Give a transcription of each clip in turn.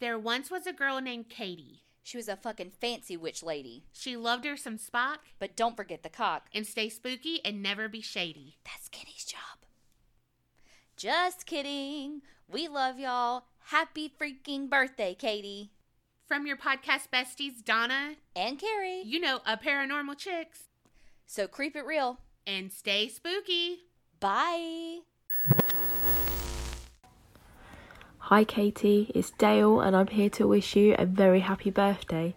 There once was a girl named Katie. She was a fucking fancy witch lady. She loved her some Spock But don't forget the cock. and stay spooky and never be shady. That's Kitty's job. Just kidding. We love y'all. Happy freaking birthday, Katie. From your podcast besties, Donna, And Carrie. you know, a paranormal chicks, So creep it real. and stay spooky. Bye. Hi Katie, it's Dale, and I'm here to wish you a very happy birthday.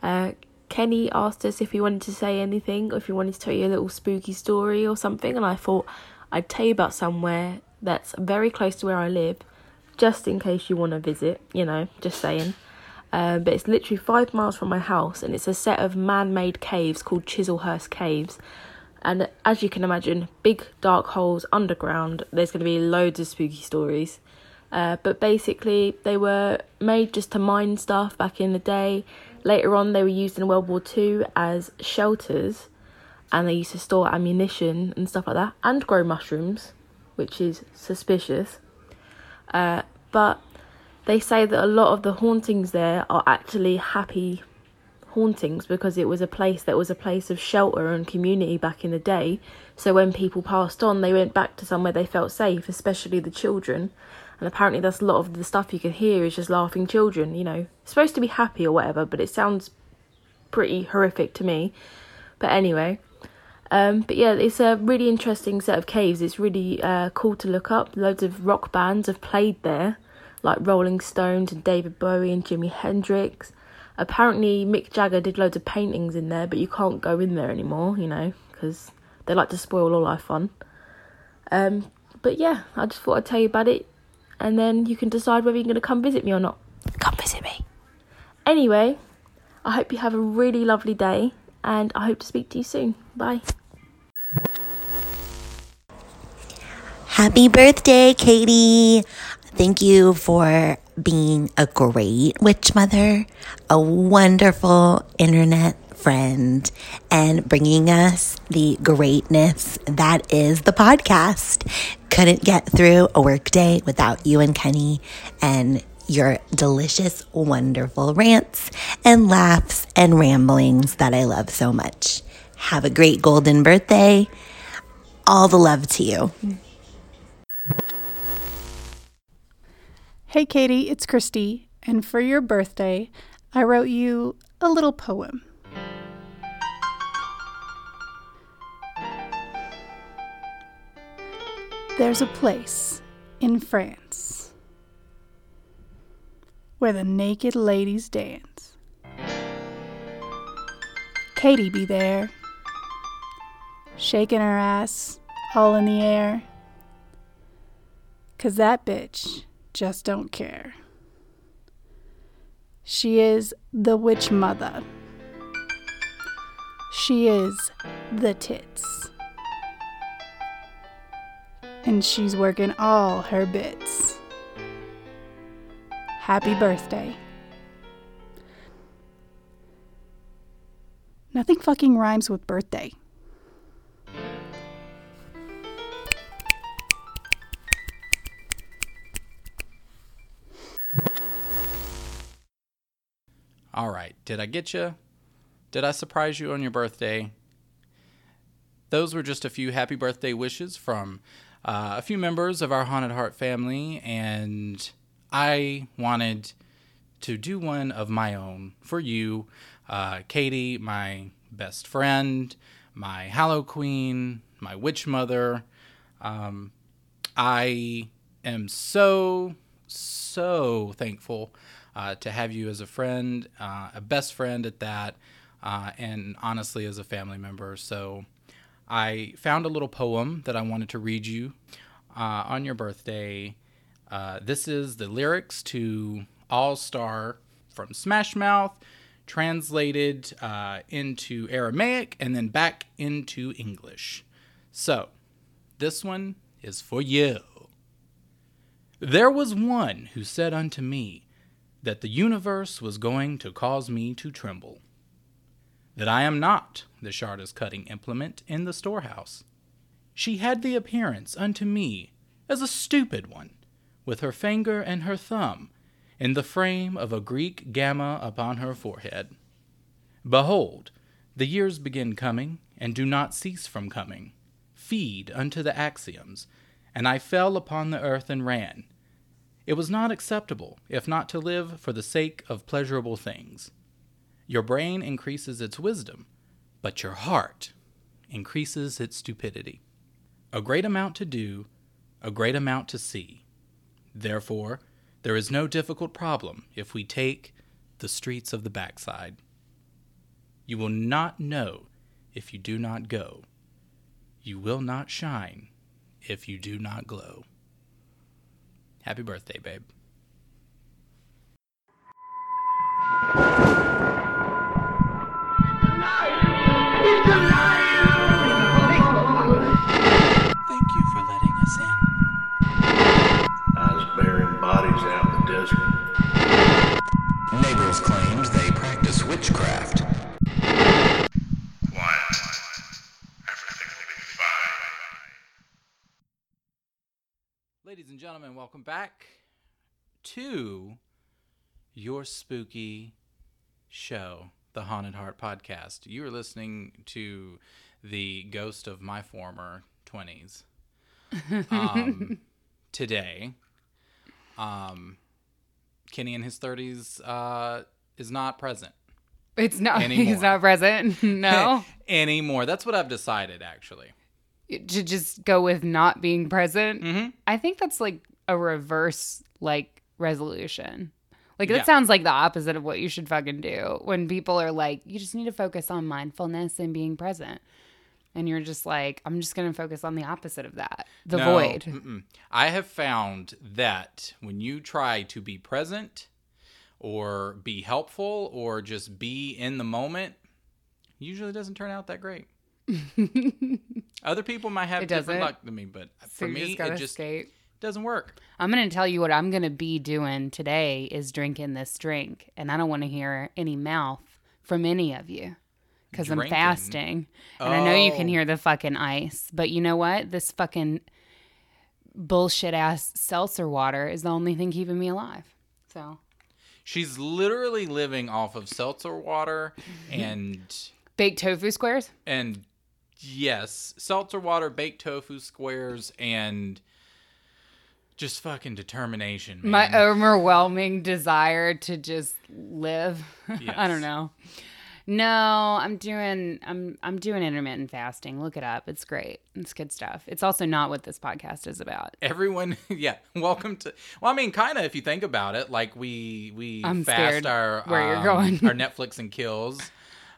Uh, Kenny asked us if we wanted to say anything, or if we wanted to tell you a little spooky story or something, and I thought I'd tell you about somewhere that's very close to where I live, just in case you want to visit, you know, just saying. Uh, but it's literally five miles from my house, and it's a set of man made caves called Chislehurst Caves. And as you can imagine, big dark holes underground. There's going to be loads of spooky stories. Uh, but basically, they were made just to mine stuff back in the day. Later on, they were used in World War II as shelters, and they used to store ammunition and stuff like that, and grow mushrooms, which is suspicious. Uh, but they say that a lot of the hauntings there are actually happy hauntings because it was a place that was a place of shelter and community back in the day. So when people passed on, they went back to somewhere they felt safe, especially the children. And apparently, that's a lot of the stuff you can hear is just laughing children. You know, supposed to be happy or whatever, but it sounds pretty horrific to me. But anyway, um, but yeah, it's a really interesting set of caves. It's really uh, cool to look up. Loads of rock bands have played there, like Rolling Stones and David Bowie and Jimi Hendrix. Apparently, Mick Jagger did loads of paintings in there, but you can't go in there anymore, you know, because they like to spoil all our fun. Um, but yeah, I just thought I'd tell you about it, and then you can decide whether you're going to come visit me or not. Come visit me. Anyway, I hope you have a really lovely day, and I hope to speak to you soon. Bye. Happy birthday, Katie. Thank you for being a great witch mother, a wonderful internet friend, and bringing us the greatness that is the podcast. Couldn't get through a workday without you and Kenny and your delicious, wonderful rants and laughs and ramblings that I love so much. Have a great golden birthday. All the love to you. Hey, Katie, it's Christy, and for your birthday, I wrote you a little poem. There's a place in France where the naked ladies dance. Katie be there, shaking her ass all in the air. Cause that bitch just don't care. She is the witch mother. She is the tits. And she's working all her bits. Happy birthday. Nothing fucking rhymes with birthday. All right. Did I get you? Did I surprise you on your birthday? Those were just a few happy birthday wishes from uh, a few members of our Haunted Heart family, and I wanted to do one of my own for you, uh, Katie, my best friend, my Hallow Queen, my Witch Mother. Um, I am so, so thankful uh, to have you as a friend, uh, a best friend at that, uh, and honestly as a family member. So I found a little poem that I wanted to read you uh, on your birthday. Uh, this is the lyrics to All Star from Smash Mouth, translated uh, into Aramaic and then back into English. So, this one is for you. There was one who said unto me that the universe was going to cause me to tremble, that I am not the sharpest cutting implement in the storehouse. She had the appearance unto me as a stupid one, with her finger and her thumb in the frame of a Greek gamma upon her forehead. Behold, the years begin coming, and do not cease from coming. Feed unto the axioms. And I fell upon the earth and ran. It was not acceptable, if not to live for the sake of pleasurable things. Your brain increases its wisdom, but your heart increases its stupidity. A great amount to do, a great amount to see. Therefore, there is no difficult problem if we take the streets of the backside. You will not know if you do not go. You will not shine if you do not glow. Happy birthday, babe. Witchcraft. Quiet. Everything will be fine. Ladies and gentlemen, welcome back to your spooky show, the Haunted Heart Podcast. You are listening to the ghost of my former 20s um, today. Um, Kenny in his 30s uh, is not present It's not. Anymore. He's not present. No. anymore. That's what I've decided, actually. to just go with not being present. Mm-hmm. I think that's like a reverse like resolution. Like Yeah. that sounds like the opposite of what you should fucking do when people are like, you just need to focus on mindfulness and being present. And you're just like, I'm just going to focus on the opposite of that the No, void. mm-mm. I have found that when you try to be present or be helpful or just be in the moment, usually doesn't turn out that great. Other people might have It different doesn't? luck than me, but So for me, just it just doesn't work. I'm going to tell you what I'm going to be doing today is drinking this drink. And I don't want to hear any mouth from any of you because I'm fasting. And I know you can Oh. hear the fucking ice. But you know what? This fucking bullshit ass seltzer water is the only thing keeping me alive. So She's literally living off of seltzer water mm-hmm. and baked tofu squares. and yes, seltzer water, baked tofu squares, and just fucking determination. Man. My overwhelming desire to just live. I don't know. No, I'm doing I'm I'm doing intermittent fasting. Look it up. It's great. It's good stuff. It's also not what this podcast is about. everyone yeah welcome to well i mean kind of if you think about it like we we I'm fast our where you're um, going. our netflix and kills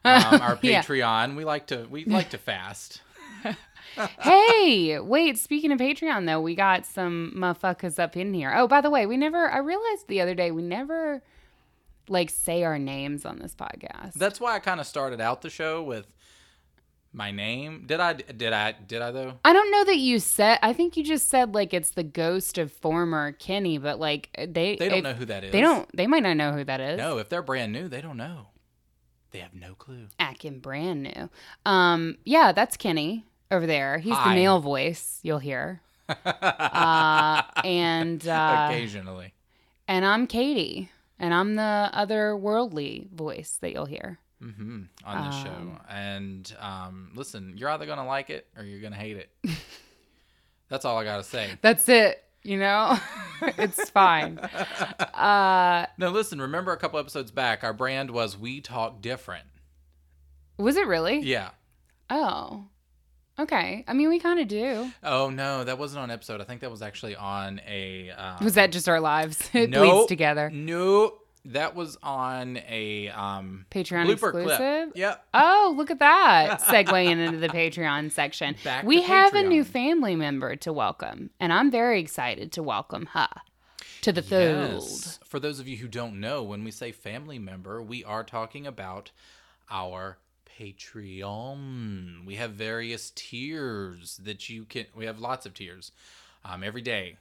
um, our Yeah. patreon we like to we like to fast hey, wait, speaking of Patreon though, we got some motherfuckers up in here. Oh, by the way, we never I realized the other day we never like say our names on this podcast. that's why i kind of started out the show with my name did i did i did i though I don't know that you said. I think you just said like it's the ghost of former Kenny, but like they they don't if- know who that is They don't. They might not know who that is. no if they're brand new they don't know they have no clue acting brand new. Um, yeah, that's Kenny over there. He's Hi. the male voice you'll hear. uh, and uh, occasionally and I'm Katie, and I'm the other worldly voice that you'll hear. hmm on the Um, show and um listen you're either gonna like it or you're gonna hate it that's all i gotta say That's it. You know, it's fine. Uh, No, listen, remember a couple episodes back, our brand was We Talk Different. was it really? Yeah. Oh, okay. I mean, we kind of do. Oh, no, that wasn't on episode. I think that was actually on a. Um, Was that just our lives? it no, bleeds together. No, that was on a um, Patreon blooper clip. exclusive? Yep. Oh, look at that. Segueing into the Patreon section. Back we have a new family member to welcome, and I'm very excited to welcome her to the fold. Yes. For those of you who don't know, when we say family member, we are talking about our Patreon. We have various tiers that you can. We have lots of tiers um, every day,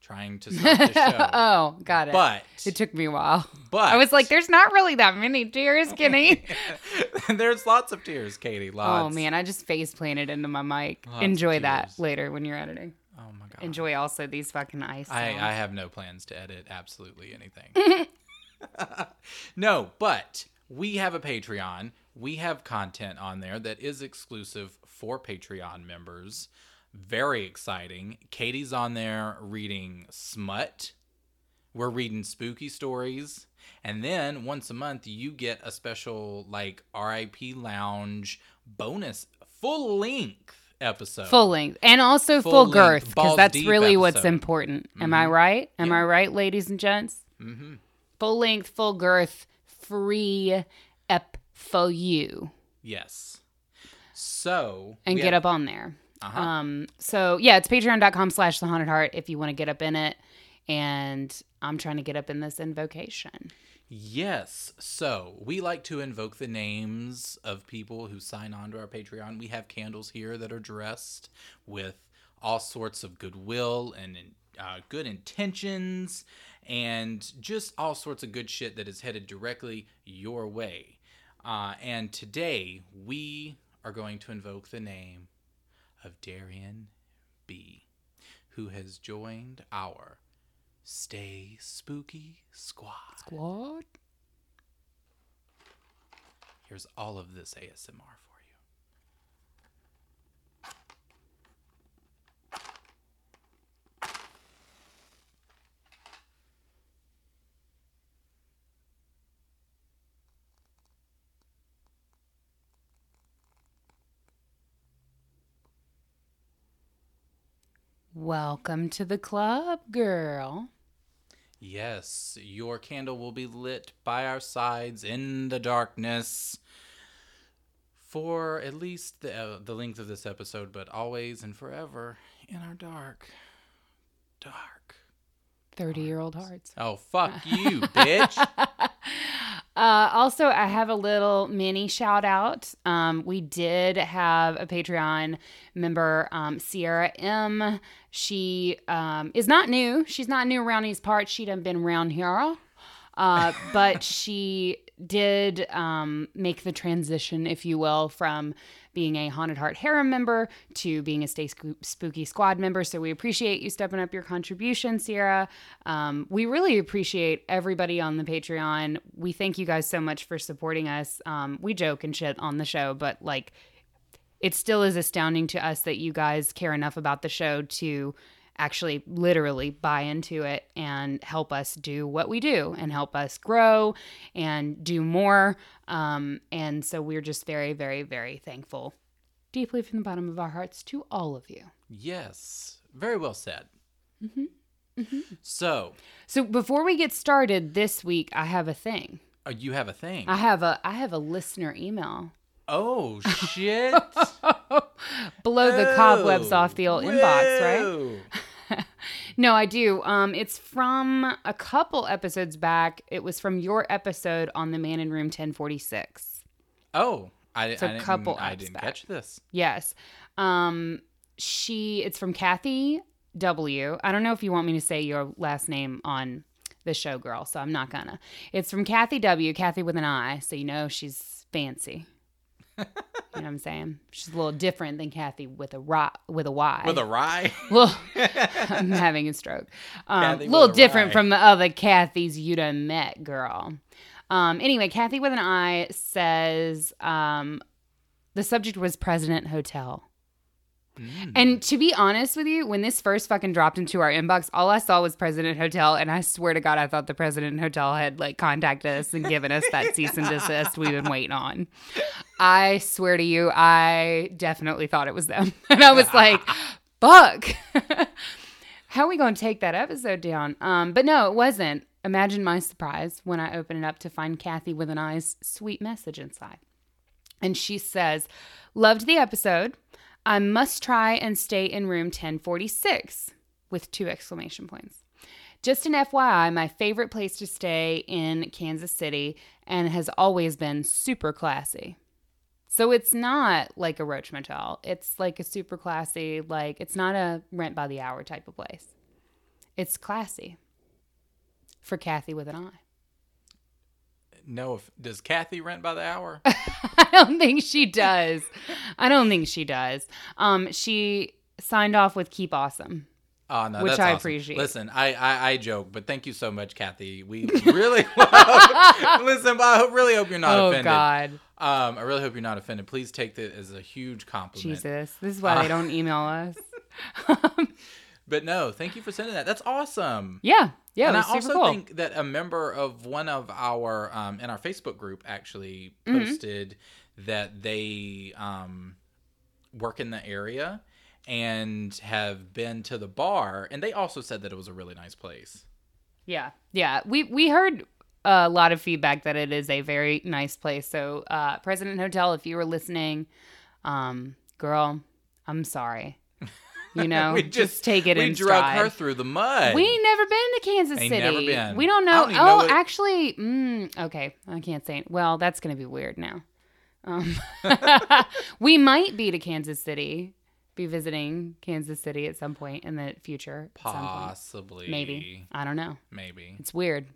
trying to start the show. oh, got it. But it took me a while. but I was like, there's not really that many tears, Kenny. there's lots of tiers, Katie. Lots. oh, man. I just face planted into my mic. Lots Enjoy that later when you're editing. Oh my god. enjoy also these fucking ice. I. I have no plans to edit absolutely anything. no, but we have a Patreon. We have content on there that is exclusive for Patreon members. Very exciting. Katie's on there reading smut. We're reading spooky stories. And then once a month, you get a special, like, RIP Lounge bonus full length episode. full length and also full, Full girth because that's really what's important. Am I right? Am. I right, ladies and gents? Mm-hmm. Full length, full girth, free ep for you, Yes. So. and get have- up on there. Uh-huh. Um, so yeah, it's patreon.com slash the haunted heart if you want to get up in it. And I'm trying to get up in this invocation. Yes. So we like to invoke the names of people who sign on to our Patreon. We have candles here that are dressed with all sorts of goodwill and uh, good intentions and just all sorts of good shit that is headed directly your way. Uh, and today we are going to invoke the name of Darian B., who has joined our Stay Spooky Squad. Squad. Here's all of this ASMR for you. Welcome to the club, girl. Yes, your candle will be lit by our sides in the darkness for at least the, uh, the length of this episode, but always and forever in our dark, dark. 30 year old hearts. Oh, fuck you, bitch. Uh, also, I have a little mini shout out. Um, we did have a Patreon member, um, Sierra M. She um, is not new. She's not new around these parts. She done been around here. Uh, but she did um, make the transition, if you will, from being a Haunted Heart Harem member to being a Stay Spooky Squad member. So we appreciate you stepping up your contribution, Sierra. Um, we really appreciate everybody on the Patreon. We thank you guys so much for supporting us. Um, we joke and shit on the show, but like, it still is astounding to us that you guys care enough about the show to actually literally buy into it and help us do what we do and help us grow and do more. Um, and so we're just very, very, very thankful, deeply from the bottom of our hearts, to all of you. yes, very well said. Mm-hmm. So, So before we get started this week, I have a thing. uh, you have a thing. I have a I have a listener email. Oh, shit. Blow the cobwebs Oh, off the old inbox, right? No, I do. Um, it's from a couple episodes back. It was from your episode on the Man in Room 1046. Oh, I, So I a didn't, couple I didn't back. catch this. Yes. Um, she. It's from Kathy W. I don't know if you want me to say your last name on the show, girl. So I'm not gonna. It's from Kathy W. Kathy with an I, so you know she's fancy. You know what I'm saying? She's a little different than Kathy with a ry, with a Y. With a rye? Well, I'm having a stroke. Um, a little different rye. from the other Kathys you done met, girl. Um, anyway, Kathy with an I says um, the subject was President Hotel. Mm. And to be honest with you, when this first fucking dropped into our inbox, all I saw was President Hotel, and I swear to God, I thought the President Hotel had like contacted us and given us that cease and desist we've been waiting on. I swear to you, I definitely thought it was them, and I was like, "Fuck, how are we going to take that episode down?" Um, but no, it wasn't. Imagine my surprise when I open it up to find Kathy with an eye's sweet message inside. And she says, Loved the episode. I must try and stay in room 1046 with two exclamation points. Just an FYI, my favorite place to stay in Kansas City and has always been super classy. So it's not like a Roach Motel. It's like a super classy, like it's not a rent by the hour type of place. It's classy for Kathy with an eye. No, if, does Kathy rent by the hour? I don't think she does. I don't think she does. Um, she signed off with "Keep Awesome," Oh no, Which that's I awesome. appreciate. Listen, I, I I joke, but thank you so much, Kathy. We really love. listen, but I hope, really hope you're not offended. oh offended. God, Um, I really hope you're not offended. Please take that as a huge compliment. Jesus, this is why Uh, they don't email us. But no, thank you for sending that. That's awesome. Yeah, yeah, and I also cool. think that a member of one of our um, in our Facebook group actually Mm-hmm. posted that they um, work in the area and have been to the bar, and they also said that it was a really nice place. Yeah, yeah. We we heard a lot of feedback that it is a very nice place. So, uh, President Hotel, if you were listening, um, girl, I'm sorry. You know, we just, take it we in drug stride. her through the mud. we ain't never been to Kansas Ain't City. never been. We don't know. don't oh, know actually, mm, okay. I can't say. It. Well, that's gonna be weird now. Um, we might be to Kansas City, be visiting Kansas City at some point in the future. at some point. Possibly, Maybe. I don't know. maybe. It's weird.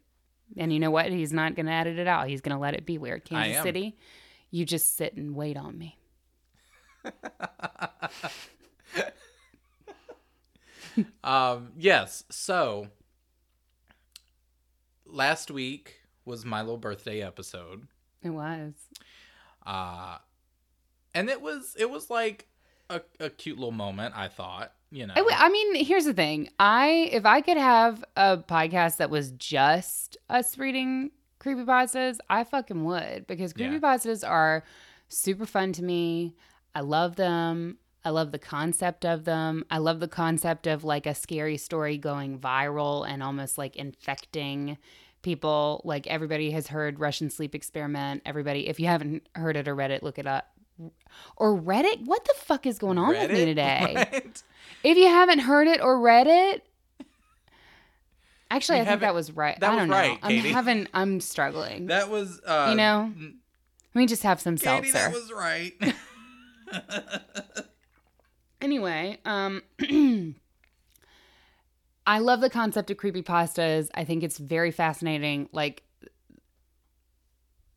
And you know what? He's not going to edit it out. He's going to let it be weird. Kansas. City, you just sit and wait on me. Um, yes. So last week was my little birthday episode. It was. Uh and it was it was like a, a cute little moment, I thought, you know. I mean, here's the thing. I if I could have a podcast that was just us reading creepy creepypastas, I fucking would because Yeah. creepypastas are super fun to me. I love them. I love the concept of them. I love the concept of like a scary story going viral and almost like infecting people. Like everybody has heard Russian sleep experiment. Everybody, if you haven't heard it or read it, look it up. Or read it? What the fuck is going on with me today? What? If you haven't heard it or read it, actually, You I think that was right. that I was don't know. right, I'm Katie. having. I'm struggling. That was uh You know, Let me just have some Katie, seltzer. that was right. Anyway, um, I love the concept of creepypastas. I think it's very fascinating. Like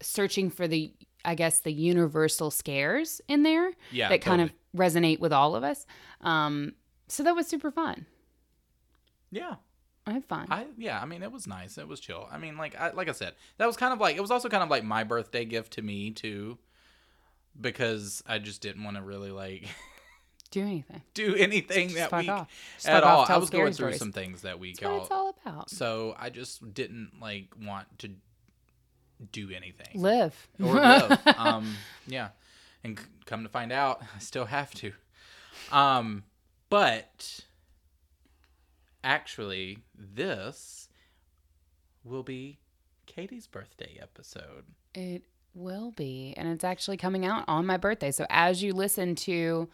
searching for the, I guess, the universal scares in there yeah. that kind of resonate with all of us. Um, so that was super fun. Yeah. I had fun. I yeah, I mean it was nice. It was chill. I mean like I like I said, that was kind of like it was also kind of like my birthday gift to me too because I just didn't want to really like Do anything. do anything Just that week off. Just at all. I was going through stories. some things that week, That's what it's y'all. about. So I just didn't like want to do anything Live. or live. um, yeah, and come to find out, I still have to. Um, but actually, this will be Katie's birthday episode. It will be. And it's actually coming out on my birthday. So as you listen to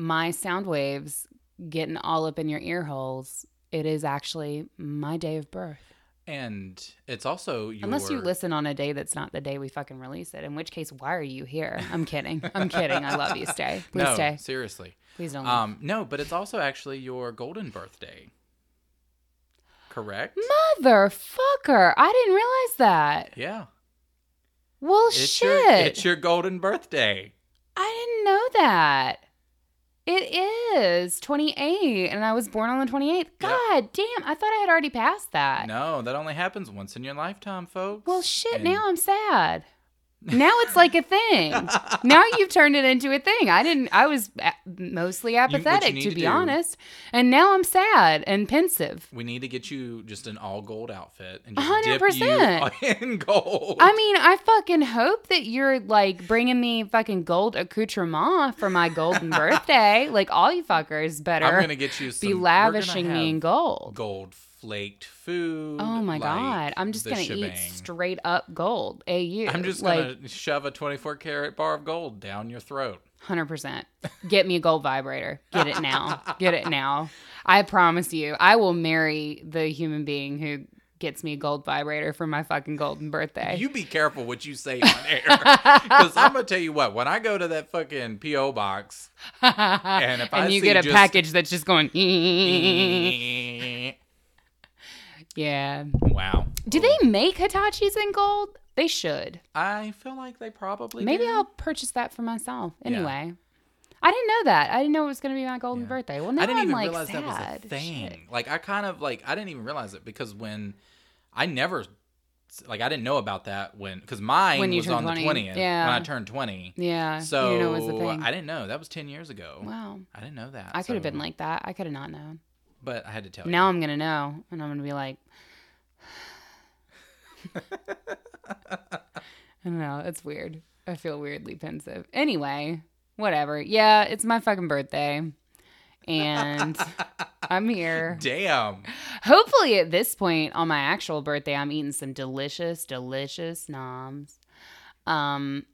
my sound waves getting all up in your ear holes, it is actually my day of birth. And it's also your Unless you listen on a day that's not the day we fucking release it, in which case, why are you here? I'm kidding. I'm kidding. I love you. Stay. Please no, stay. seriously. Please don't. leave. Um, no, but it's also actually your golden birthday. Correct? Motherfucker. I didn't realize that. Yeah. Well, It's shit. your it's your golden birthday. I didn't know that. It is 28, and I was born on the 28th. God damn, I thought I had already passed that. No, that only happens once in your lifetime, folks. Well, shit, And- now I'm sad. Now it's like a thing. now you've turned it into a thing. I didn't, I was mostly apathetic, need to to be honest. And now I'm sad and pensive. We need to get you just an all gold outfit and just hundred dip you percent. in gold. I mean, I fucking hope that you're like bringing me fucking gold accoutrement for my golden birthday. Like all you fuckers better I'm gonna get you some. be lavishing me in gold. Gold flaked food. Oh my like god, I'm just gonna eat straight up gold. AU. I'm just like, gonna shove a 24 karat bar of gold down your throat. Hundred percent. Get me a gold vibrator. Get it now. Get it now. I promise you, I will marry the human being who gets me a gold vibrator for my fucking golden birthday. You be careful what you say on air, because I'm gonna tell you what. When I go to that fucking PO box, and if I and you see get a just- package that's just going. Yeah. wow. Do they make Hitachis in gold? They should. I feel like they probably Maybe do. I'll purchase that for myself. Yeah. Anyway, I didn't know that. I didn't know it was going to be my golden Yeah. birthday. Well, now I didn't am even like realize sad. that was a thing. Shit. Like I kind of like I didn't even realize it because when I never like I didn't know about that when because mine When was turned on 20, the twentieth yeah. when I turned twenty. Yeah. So you know, it was a thing. I didn't know that was ten years ago. wow. I didn't know that. I could have been like that. I could have not known. But I had to tell you. Now I'm gonna know, and I'm gonna be like, I don't know. It's weird. I feel weirdly pensive. Anyway, whatever. Yeah, it's my fucking birthday, and I'm here. Damn. Hopefully, at this point on my actual birthday, I'm eating some delicious, delicious noms. Um,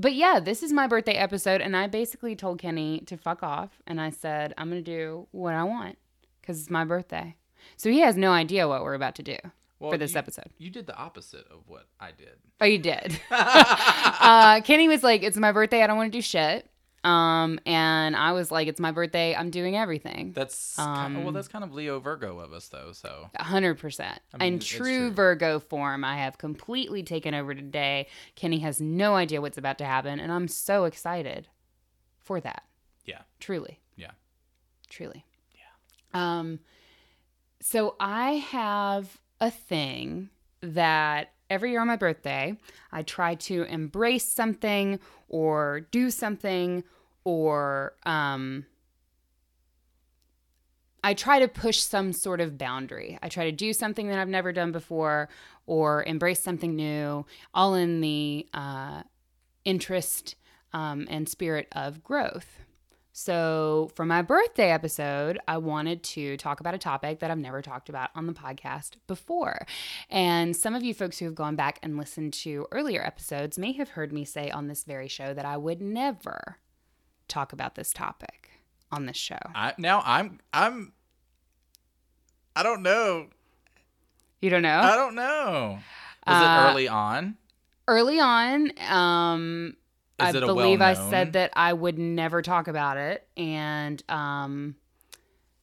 but yeah, this is my birthday episode, and I basically told Kenny to fuck off, and I said I'm gonna do what I want because it's my birthday. So he has no idea what we're about to do Well, for this you- episode. You did the opposite of what I did. Oh, you did. uh, Kenny was like, "It's my birthday. I don't want to do shit." Um, and I was like, "It's my birthday. I'm doing everything." That's kind well, Um, that's kind of Leo Virgo of us though. So hundred percent. I mean, In true, true. Virgo form, I have completely taken over today. Kenny has no idea what's about to happen, and I'm so excited for that. yeah, Truly, yeah. truly. Yeah. Um. So I have a thing that every year on my birthday, I try to embrace something or do something or um I try to push some sort of boundary. I try to do something that I've never done before or embrace something new, all in the uh, interest um, and spirit of growth. So, for my birthday episode, I wanted to talk about a topic that I've never talked about on the podcast before. And some of you folks who have gone back and listened to earlier episodes may have heard me say on this very show that I would never talk about this topic on this show. I now I'm I'm. I don't know. You don't know? I don't know. Was Uh, it early on? Early on, um, I believe I said that I would never talk about it, and um,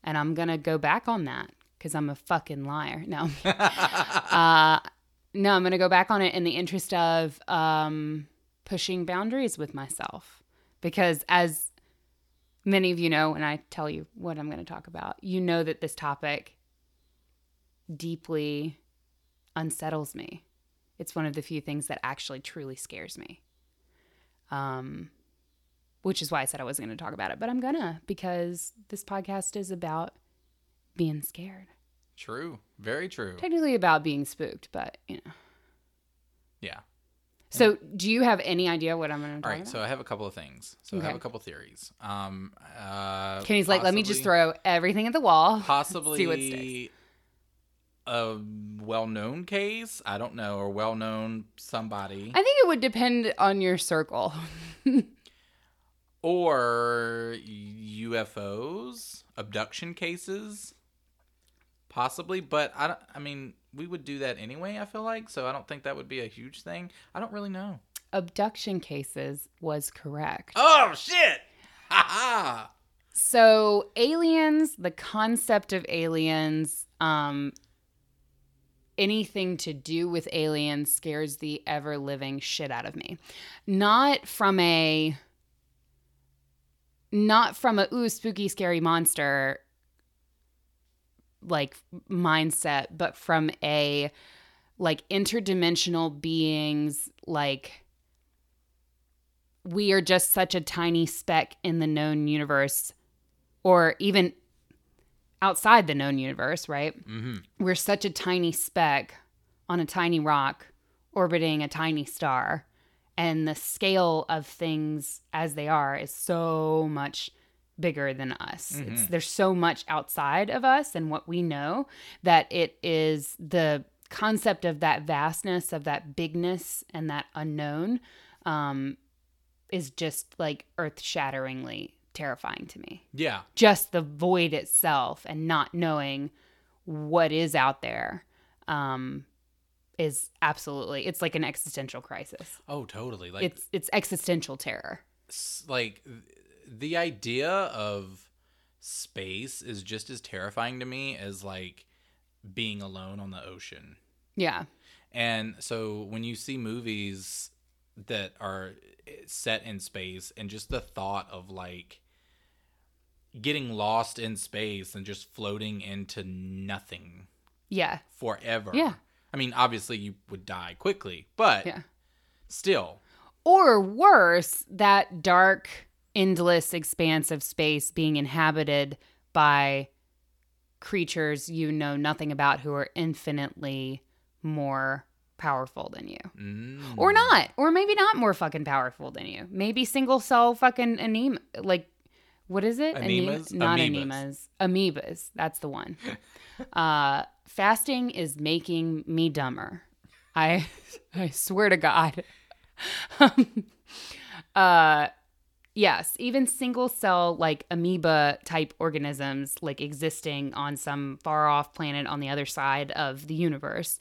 and I'm gonna go back on that because I'm a fucking liar. No, uh, no, I'm gonna go back on it in the interest of um, pushing boundaries with myself because as many of you know, and I tell you what I'm going to talk about, you know that this topic deeply unsettles me. It's one of the few things that actually truly scares me. Um, which is why I said I wasn't going to talk about it, but I'm gonna because this podcast is about being scared. True. Very true. Technically about being spooked, but you know. Yeah. So, do you have any idea what I'm going to talk All right. about? So I have a couple of things. So I have a couple theories. Um. Uh. Kenny's like, let me just throw everything at the wall. possibly see what sticks. A well-known case. I don't know, or well-known somebody, I think it would depend on your circle. or UFOs, abduction cases, possibly. But I, don't, I mean, we would do that anyway. I feel like so. I don't think that would be a huge thing. I don't really know. Abduction cases was correct. Oh shit! Ha! So, aliens, the concept of aliens, um, anything to do with aliens scares the ever living shit out of me. Not from a not from a ooh spooky scary monster like mindset, but from a like interdimensional beings like we are just such a tiny speck in the known universe or even outside the known universe, right? Mm-hmm. We're such a tiny speck on a tiny rock orbiting a tiny star. And the scale of things as they are is so much bigger than us. It's there's so much outside of us and what we know that it is the concept of that vastness, of that bigness and that unknown um, is just like earth shatteringly terrifying to me Yeah. just the void itself and not knowing what is out there um, is absolutely it's like an existential crisis. Oh, totally. Like it's it's existential terror. like the idea of space is just as terrifying to me as like being alone on the ocean. Yeah. And so when you see movies that are eh, set in space and just the thought of like getting lost in space and just floating into nothing Yeah. forever. Yeah. I mean, obviously you would die quickly, but Yeah. still. Or worse, that dark, endless expanse of space being inhabited by creatures you know nothing about who are infinitely more powerful than you. Mm. Or not. Or maybe not more fucking powerful than you. Maybe single cell fucking anema like what is it? Anema- Anemas? Not Amoebas. anemas. Amoebas. That's the one. uh fasting is making me dumber. I I swear to God. um, uh yes, even single cell like amoeba type organisms like existing on some far off planet on the other side of the universe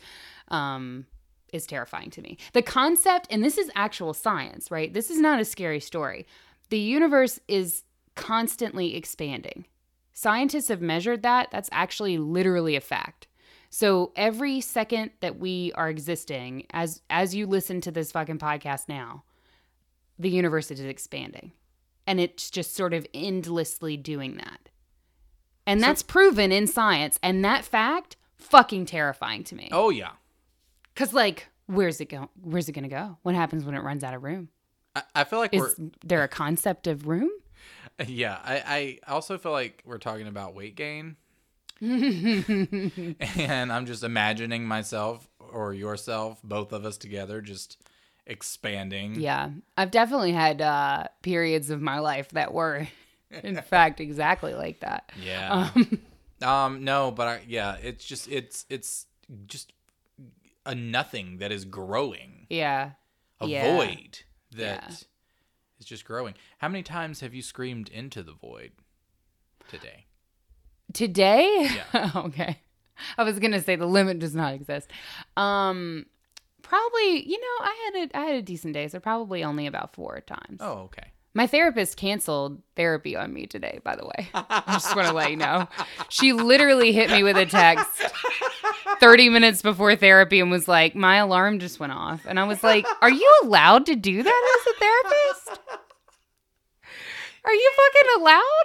um is terrifying to me. The concept and this is actual science, right? This is not a scary story. The universe is constantly expanding. Scientists have measured that. That's actually literally a fact. So every second that we are existing, as as you listen to this fucking podcast now, the universe is expanding. And it's just sort of endlessly doing that. And So- that's proven in science. And that fact, fucking terrifying to me. Oh yeah. Cause like, where's it go? Where's it gonna go? What happens when it runs out of room? I, I feel like Is there a concept of room? Yeah. I, I also feel like we're talking about weight gain. and I'm just imagining myself or yourself, both of us together, just expanding. Yeah, I've definitely had uh, periods of my life that were, in fact, exactly like that. Yeah. Um, Um, no, but I, yeah, it's just it's it's just a nothing that is growing, yeah. a Yeah. void that Yeah. Is just growing. How many times have you screamed into the void today? Today? Yeah. okay. I was gonna say the limit does not exist. Um, probably. You know, I had a I had a decent day, so probably only about four times. Oh, okay. My therapist canceled therapy on me today, by the way. I just want to let you know. She literally hit me with a text 30 minutes before therapy and was like, My alarm just went off. And I was like, Are you allowed to do that as a therapist? Are you fucking allowed?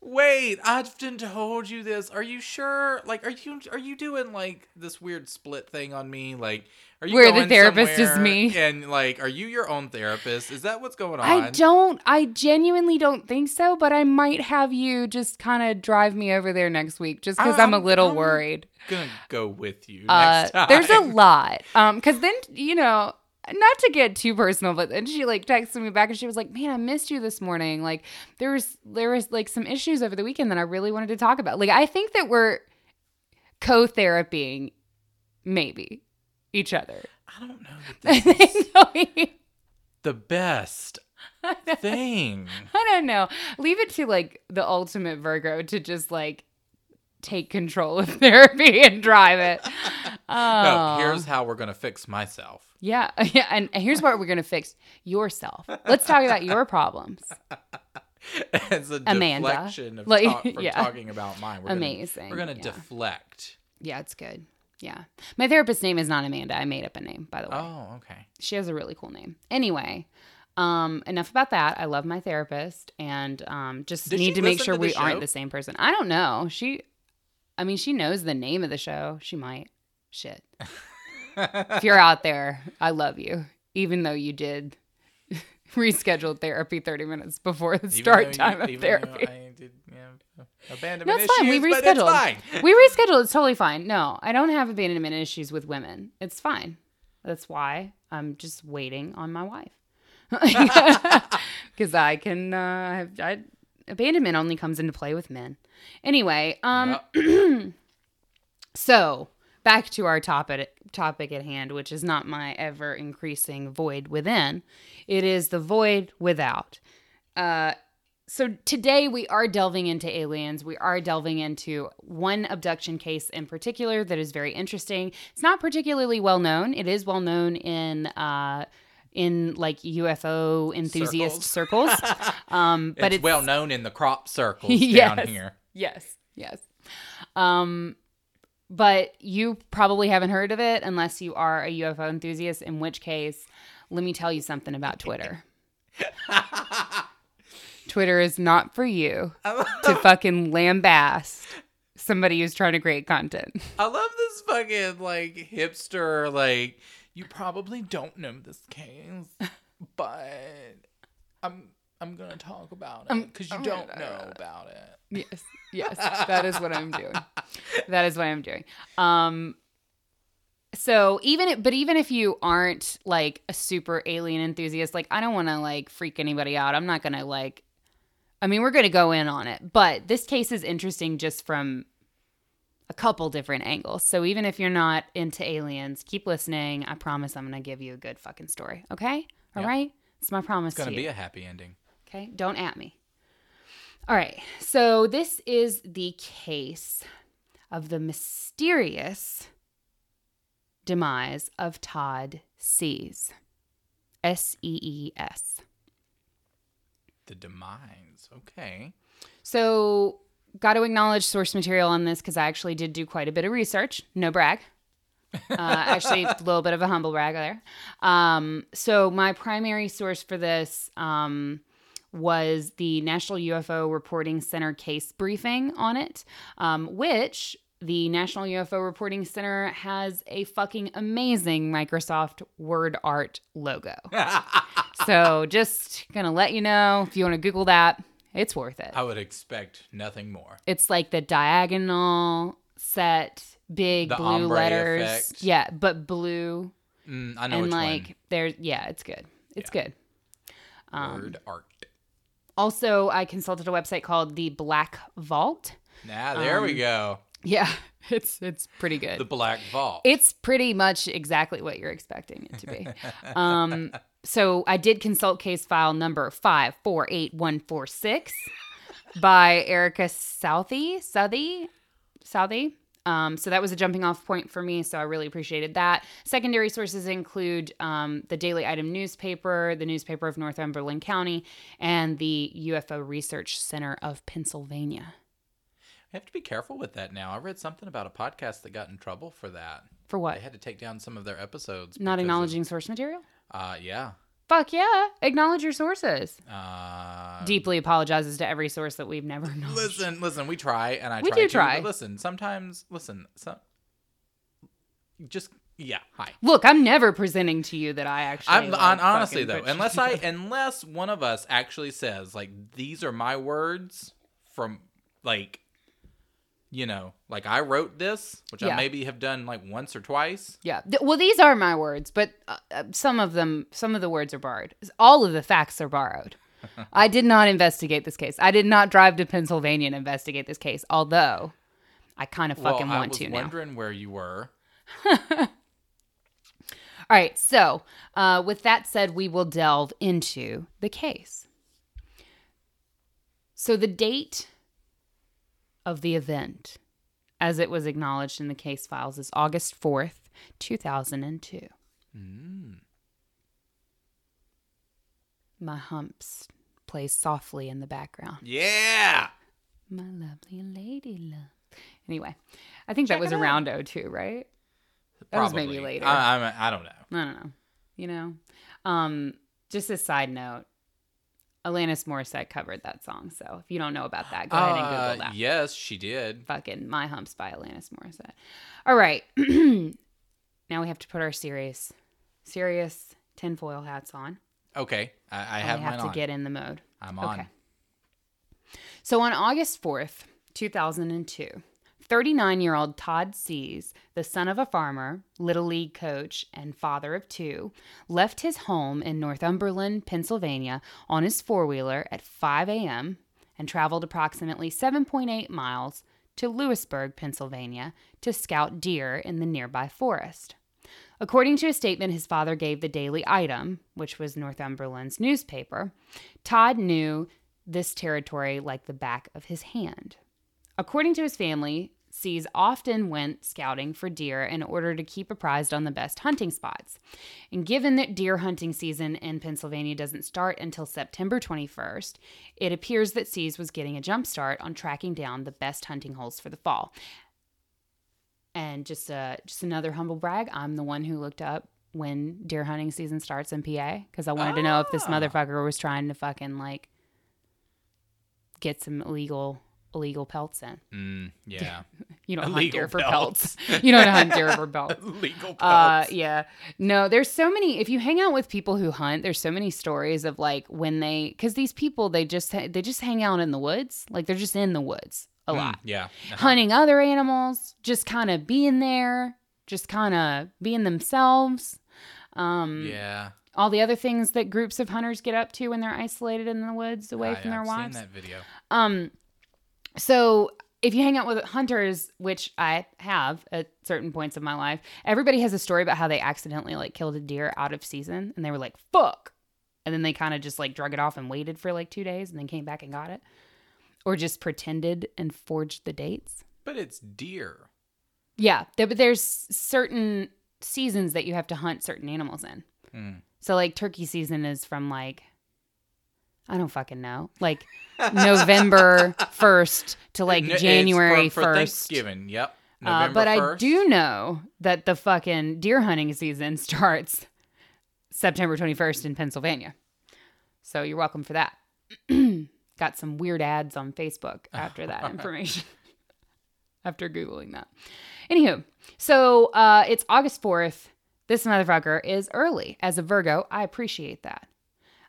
Wait, I've been told you this. Are you sure? Like, are you are you doing like this weird split thing on me? Like, are you Where the therapist is me? And like, are you your own therapist? Is that what's going on? I don't, I genuinely don't think so, but I might have you just kind of drive me over there next week just because I'm, a I'm- little I'm worried. Gonna go with you Uh, next time. there's a lot. Um, because then you know, not to get too personal, but then she like texted me back and she was like, "Man, I missed you this morning. Like, there was there was like some issues over the weekend that I really wanted to talk about. Like, I think that we're co-therapying, maybe each other. I don't know. I That this is think we- the best thing. I don't know. Leave it to like the ultimate Virgo to just like take control of therapy and drive it. Oh. No, here's how we're gonna fix myself. Yeah, yeah, and here's what we're gonna fix yourself. Let's talk about your problems. It's a Amanda. deflection of Like, talk, from yeah. talking about mine. We're Amazing, Gonna, we're gonna yeah. deflect. Yeah, it's good. Yeah, my therapist's name is not Amanda. I made up a name, by the way. Oh, okay. She has a really cool name. Anyway, um, enough about that. I love my therapist, and um, just she need to make listen sure to the we aren't the same person. I don't know. She, I mean, she knows the name of the show. She might. Shit. if you're out there, I love you, even though you did reschedule therapy 30 minutes before the start though you- time of therapy. I did, abandonment No, it's fine. We issues, but it's rescheduled. fine. we rescheduled. It's totally fine. No, I don't have abandonment issues with women. It's fine. That's why I'm just waiting on my wife. Because I can, uh, have, I, abandonment only comes into play with men. Anyway, um, so back to our topic topic at hand, which is not my ever increasing void within. It is the void without. Uh, so today we are delving into aliens. We are delving into one abduction case in particular that is very interesting. It's not particularly well known. It is well known in uh in like UFO enthusiast circles. um but it's, it's, well known in the crop circles Yes. down here. Yes. Yes. Um but you probably haven't heard of it unless you are a UFO enthusiast, in which case, let me tell you something about Twitter. Twitter is not for you to fucking lambast somebody who's trying to create content. I love this fucking like hipster like you probably don't know this case, but I'm I'm gonna talk about it because you I'm don't know about it. Yes, yes, that is what I'm doing. That is what I'm doing. Um, so even if, but even if you aren't like a super alien enthusiast, like I don't want to like freak anybody out. I'm not gonna like. I mean, we're gonna go in on it, but this case is interesting just from a couple different angles. So even if you're not into aliens, keep listening. I promise I'm gonna give you a good fucking story. Okay, all Yeah. right. It's my promise It's gonna to be a happy ending. Okay, don't at me. All right, so this is the case of the mysterious demise of Todd Sees. S E E S. The demise. Okay. So, got to acknowledge source material on this because I actually did do quite a bit of research. No brag. Uh, actually, a little bit of a humble brag there. Um, so, my primary source for this um, was the National UFO Reporting Center case briefing on it, um, which the National UFO Reporting Center has a fucking amazing Microsoft Word Art logo. so, just gonna let you know if you want to Google that, it's worth it. I would expect nothing more. It's like the diagonal set, big The blue letters. effect. Yeah, but blue Mm, I know and like there's yeah, it's good. It's good. Um, Word art. Also, I consulted a website called the Black Vault. Now there we um, go. Yeah, it's it's pretty good. The Black Vault. It's pretty much exactly what you're expecting it to be. um, so I did consult case file number five four eight one four six by Erica Southey. Southey, Southey. Um, so that was a jumping off point for me. So I really appreciated that. Secondary sources include um, the Daily Item newspaper, the newspaper of Northumberland County, and the UFO Research Center of Pennsylvania. I have to be careful with that now. I read something about a podcast that got in trouble for that. For what? They had to take down some of their episodes. Not because of- acknowledging source material? uh, yeah. Fuck yeah. Acknowledge your sources. Uh, deeply apologizes to every source that we've never known. Listen, listen. We try, and I We try do to, try. Listen, sometimes, listen. Some, just yeah. Hi. Look, I'm never presenting to you that I actually. I'm like, on, honestly though, unless I unless one of us actually says like these are my words from like you know like I wrote this, which Yeah. I maybe have done like once or twice. Yeah. Well, these are my words, but uh, uh, some of them, some of the words are borrowed. All of the facts are borrowed. I did not investigate this case. I did not drive to Pennsylvania and investigate this case, although I kind of fucking well, I want was to now. wondering where you were. All right. So, uh, with that said, we will delve into the case. So, the date of the event, as it was acknowledged in the case files, is August 4th, 2002. My humps play softly in the background. Yeah. My lovely lady love. Anyway, I think that was it out. around 02, right? That was maybe later. I, I'm, I don't know. I don't know. You know, um, just a side note. Alanis Morissette covered that song, so if you don't know about that, go ahead and Google Uh, that. Yes, she did. Fucking My Humps by Alanis Morissette. All right, now we have to put our serious, serious tinfoil hats on. Okay, I, I have have to on. get in the mode. I'm on. Okay. So on August 4th, 2002, 39 year old Todd Sees, the son of a farmer, Little League coach, and father of two, left his home in Northumberland, Pennsylvania on his four wheeler at 5 a.m. and traveled approximately 7.8 miles to Lewisburg, Pennsylvania to scout deer in the nearby forest. According to a statement his father gave the Daily Item, which was Northumberland's newspaper, Todd knew this territory like the back of his hand. According to his family, Sees often went scouting for deer in order to keep apprised on the best hunting spots. And given that deer hunting season in Pennsylvania doesn't start until September 21st, it appears that Sees was getting a jump start on tracking down the best hunting holes for the fall. and just uh, just another humble brag. I'm the one who looked up when deer hunting season starts in PA because I wanted to know if this Ah. motherfucker was trying to fucking like get some illegal illegal pelts in. Mm, yeah. You don't hunt Illegal deer for pelts. pelts. you don't hunt deer for pelts. Legal pelts. Uh, yeah. No, there's so many. If you hang out with people who hunt, there's so many stories of like when they, because these people they just they just hang out in the woods, like they're just in the woods a Mm, lot, yeah. Uh-huh. hunting other animals, just kind of being there, just kind of being themselves. Um, Yeah. all the other things that groups of hunters get up to when they're isolated in the woods away Ah, from yeah, their I've wives. Seen that video. Um, so if you hang out with hunters, which I have at certain points of my life, everybody has a story about how they accidentally like killed a deer out of season, and they were like, "Fuck," and then they kind of just like drug it off and waited for like two days, and then came back and got it, or just pretended and forged the dates. But it's deer. Yeah, there, but there's certain seasons that you have to hunt certain animals in. Mm. So like turkey season is from like I don't fucking know. Like November 1st to like January for, for 1st. Thanksgiving. Yep. Uh, but I do know that the fucking deer hunting season starts September 21st in Pennsylvania. So you're welcome for that. Got some weird ads on Facebook after that information. after Googling that. Anywho, so uh, it's August 4th. This motherfucker is early. As a Virgo, I appreciate that.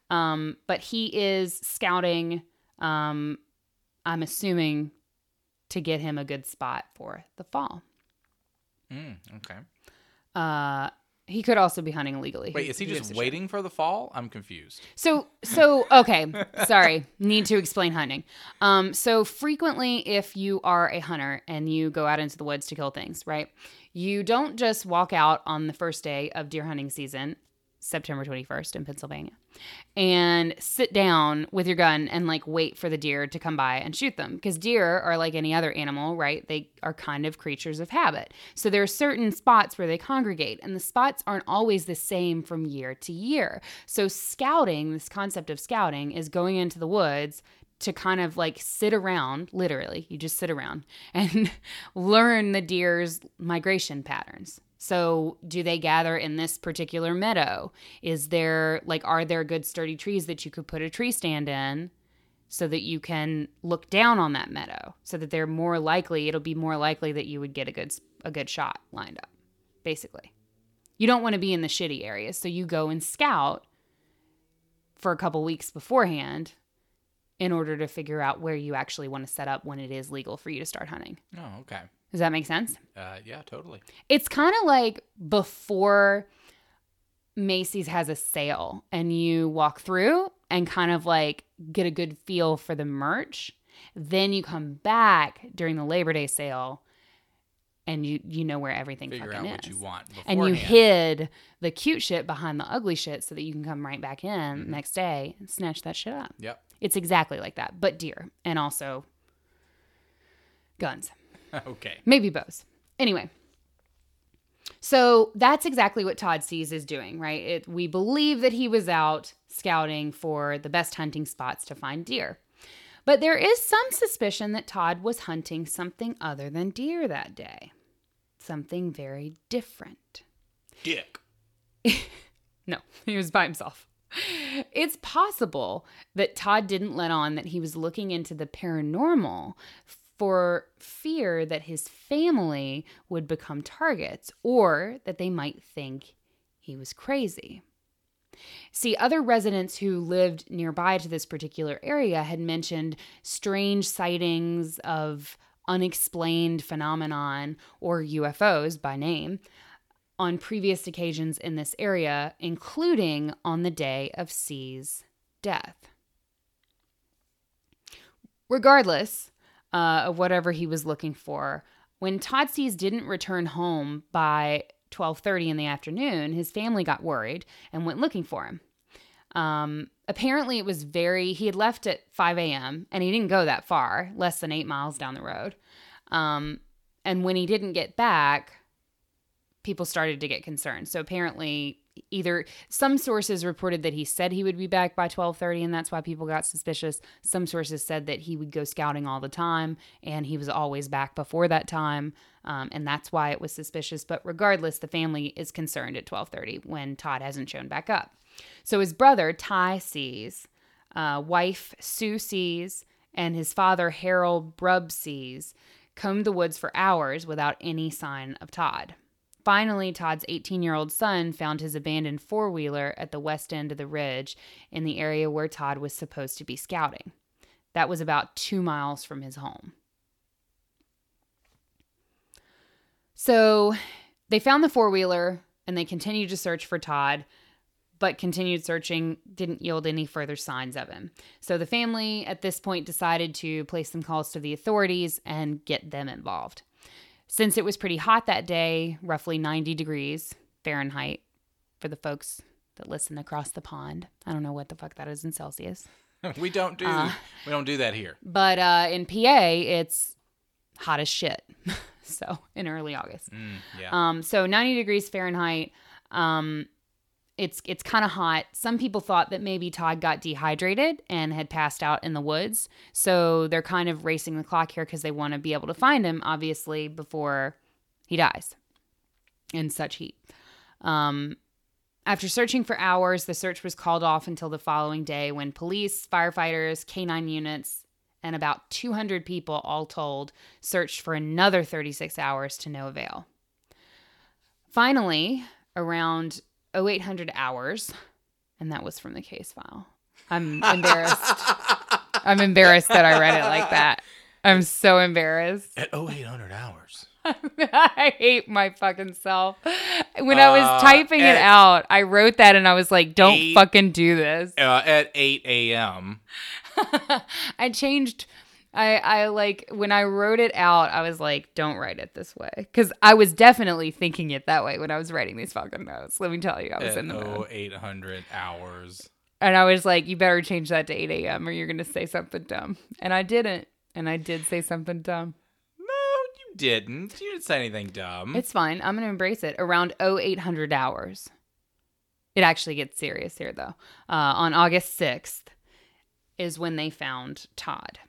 Um, but he is scouting, um, I'm assuming, to get him a good spot for the fall. Mm, okay. Uh, he could also be hunting illegally. Wait, is he gives just waiting for the fall? I'm confused. So so okay, sorry. Need to explain hunting. Um so frequently if you are a hunter and you go out into the woods to kill things, right? You don't just walk out on the first day of deer hunting season, September 21st in Pennsylvania, and sit down with your gun and like wait for the deer to come by and shoot them because deer are like any other animal, right? They are kind of creatures of habit. So there are certain spots where they congregate and the spots aren't always the same from year to year. So scouting, this concept of scouting is going into the woods to kind of like sit around, literally, you just sit around and learn the deer's migration patterns. So, do they gather in this particular meadow? Is there like are there good sturdy trees that you could put a tree stand in so that you can look down on that meadow so that they're more likely it'll be more likely that you would get a good a good shot lined up. Basically. You don't want to be in the shitty areas, so you go and scout for a couple weeks beforehand in order to figure out where you actually want to set up when it is legal for you to start hunting. Oh, okay. Does that make sense? Uh, yeah, totally. It's kind of like before Macy's has a sale and you walk through and kind of like get a good feel for the merch. Then you come back during the Labor Day sale and you you know where everything Figure out fucking what is. you want and you hid the cute shit behind the ugly shit so that you can come right back in Mm-hmm. next day and snatch that shit up. Yep. It's exactly like that, but deer and also guns. okay. Maybe bows. Anyway. So that's exactly what Todd Sees is doing, right? It, we believe that he was out scouting for the best hunting spots to find deer. But there is some suspicion that Todd was hunting something other than deer that day. Something very different. Dick. No, he was by himself. It's possible that Todd didn't let on that he was looking into the paranormal for fear that his family would become targets or that they might think he was crazy. See, other residents who lived nearby to this particular area had mentioned strange sightings of unexplained phenomenon or UFOs by name on previous occasions in this area, including on the day of Sees' death. Regardless uh, of whatever he was looking for, when Todd Sees didn't return home by 12:30 in the afternoon, his family got worried and went looking for him. Um, apparently, it was very. He had left at 5 a.m. and he didn't go that far, less than eight miles down the road. Um, and when he didn't get back, people started to get concerned. So apparently either some sources reported that he said he would be back by 12:30 and that's why people got suspicious. Some sources said that he would go scouting all the time and he was always back before that time. Um, and that's why it was suspicious. But regardless, the family is concerned at 12:30 when Todd hasn't shown back up. So his brother Ty Sees, uh, wife Sue Sees, and his father Harold Brubb Sees combed the woods for hours without any sign of Todd. Finally, Todd's 18 year old son found his abandoned four wheeler at the west end of the ridge in the area where Todd was supposed to be scouting. That was about two miles from his home. So they found the four wheeler and they continued to search for Todd, but continued searching didn't yield any further signs of him. So the family at this point decided to place some calls to the authorities and get them involved. Since it was pretty hot that day, roughly 90 degrees Fahrenheit for the folks that listen across the pond. I don't know what the fuck that is in Celsius. we don't do Uh, we don't do that here. But uh, in PA, it's hot as shit. so in early August. Mm, yeah. Um, so 90 degrees Fahrenheit. Um, it's it's kind of hot. Some people thought that maybe Todd got dehydrated and had passed out in the woods. So they're kind of racing the clock here because they want to be able to find him, obviously, before he dies in such heat. Um, after searching for hours, the search was called off until the following day when police, firefighters, canine units, and about 200 people, all told, searched for another 36 hours to no avail. Finally, around 0800 hours, and that was from the case file. I'm embarrassed. I'm embarrassed that I read it like that. I'm so embarrassed. At 0800 hours. I hate my fucking self. When I was Uh, typing it out, I wrote that and I was like, don't Eight- fucking do this. Uh, at 8 a.m. I changed I I like when I wrote it out, I was like, don't write it this way cuz I was definitely thinking it that way when I was writing these fucking notes. Let me tell you, I was At in the mood. 0800 hours. And I was like, you better change that to 8 a.m. or you're going to say something dumb. And I didn't. And I did say something dumb. No, you didn't. You didn't say anything dumb. It's fine. I'm going to embrace it. Around 0800 hours. It actually gets serious here, though. Uh, on August 6th is when they found Todd.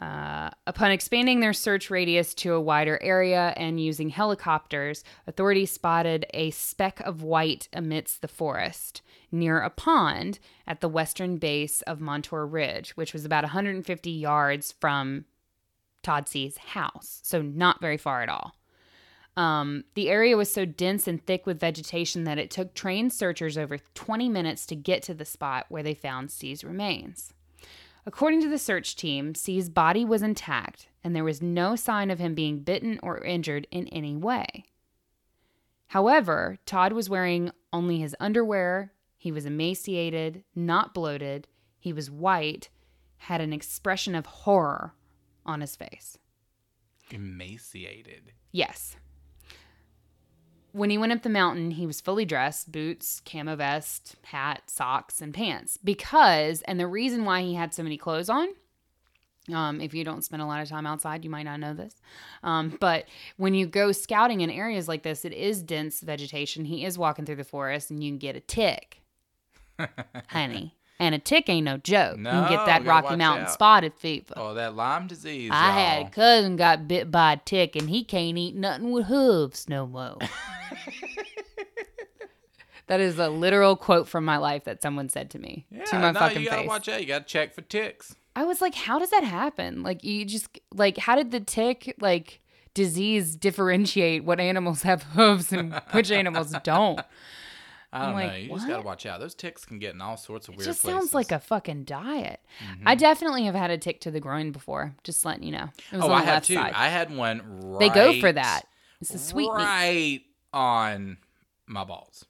Uh, upon expanding their search radius to a wider area and using helicopters, authorities spotted a speck of white amidst the forest near a pond at the western base of Montour Ridge, which was about 150 yards from Todd Sees' house. So, not very far at all. Um, the area was so dense and thick with vegetation that it took trained searchers over 20 minutes to get to the spot where they found Sees' remains. According to the search team, Sees' body was intact and there was no sign of him being bitten or injured in any way. However, Todd was wearing only his underwear, he was emaciated, not bloated, he was white, had an expression of horror on his face. Emaciated. Yes. When he went up the mountain, he was fully dressed boots, camo vest, hat, socks, and pants. Because, and the reason why he had so many clothes on, um, if you don't spend a lot of time outside, you might not know this. Um, but when you go scouting in areas like this, it is dense vegetation. He is walking through the forest and you can get a tick, honey. And a tick ain't no joke. you can get that Rocky Mountain out. spotted fever. Oh, that Lyme disease. I had y'all. a cousin got bit by a tick and he can't eat nothing with hooves no more. that is a literal quote from my life that someone said to me Yeah, to my no, fucking you gotta face. watch out. You gotta check for ticks. I was like, how does that happen? Like you just like how did the tick like disease differentiate what animals have hooves and which animals don't? I I'm don't know. like, You just gotta watch out. Those ticks can get in all sorts of It weird just places. sounds like a fucking diet. Mm-hmm. I definitely have had a tick to the groin before. Just letting you know. It was Oh, on I the have left too. side. I had one right. they go for that. It's a sweet meat. On my balls.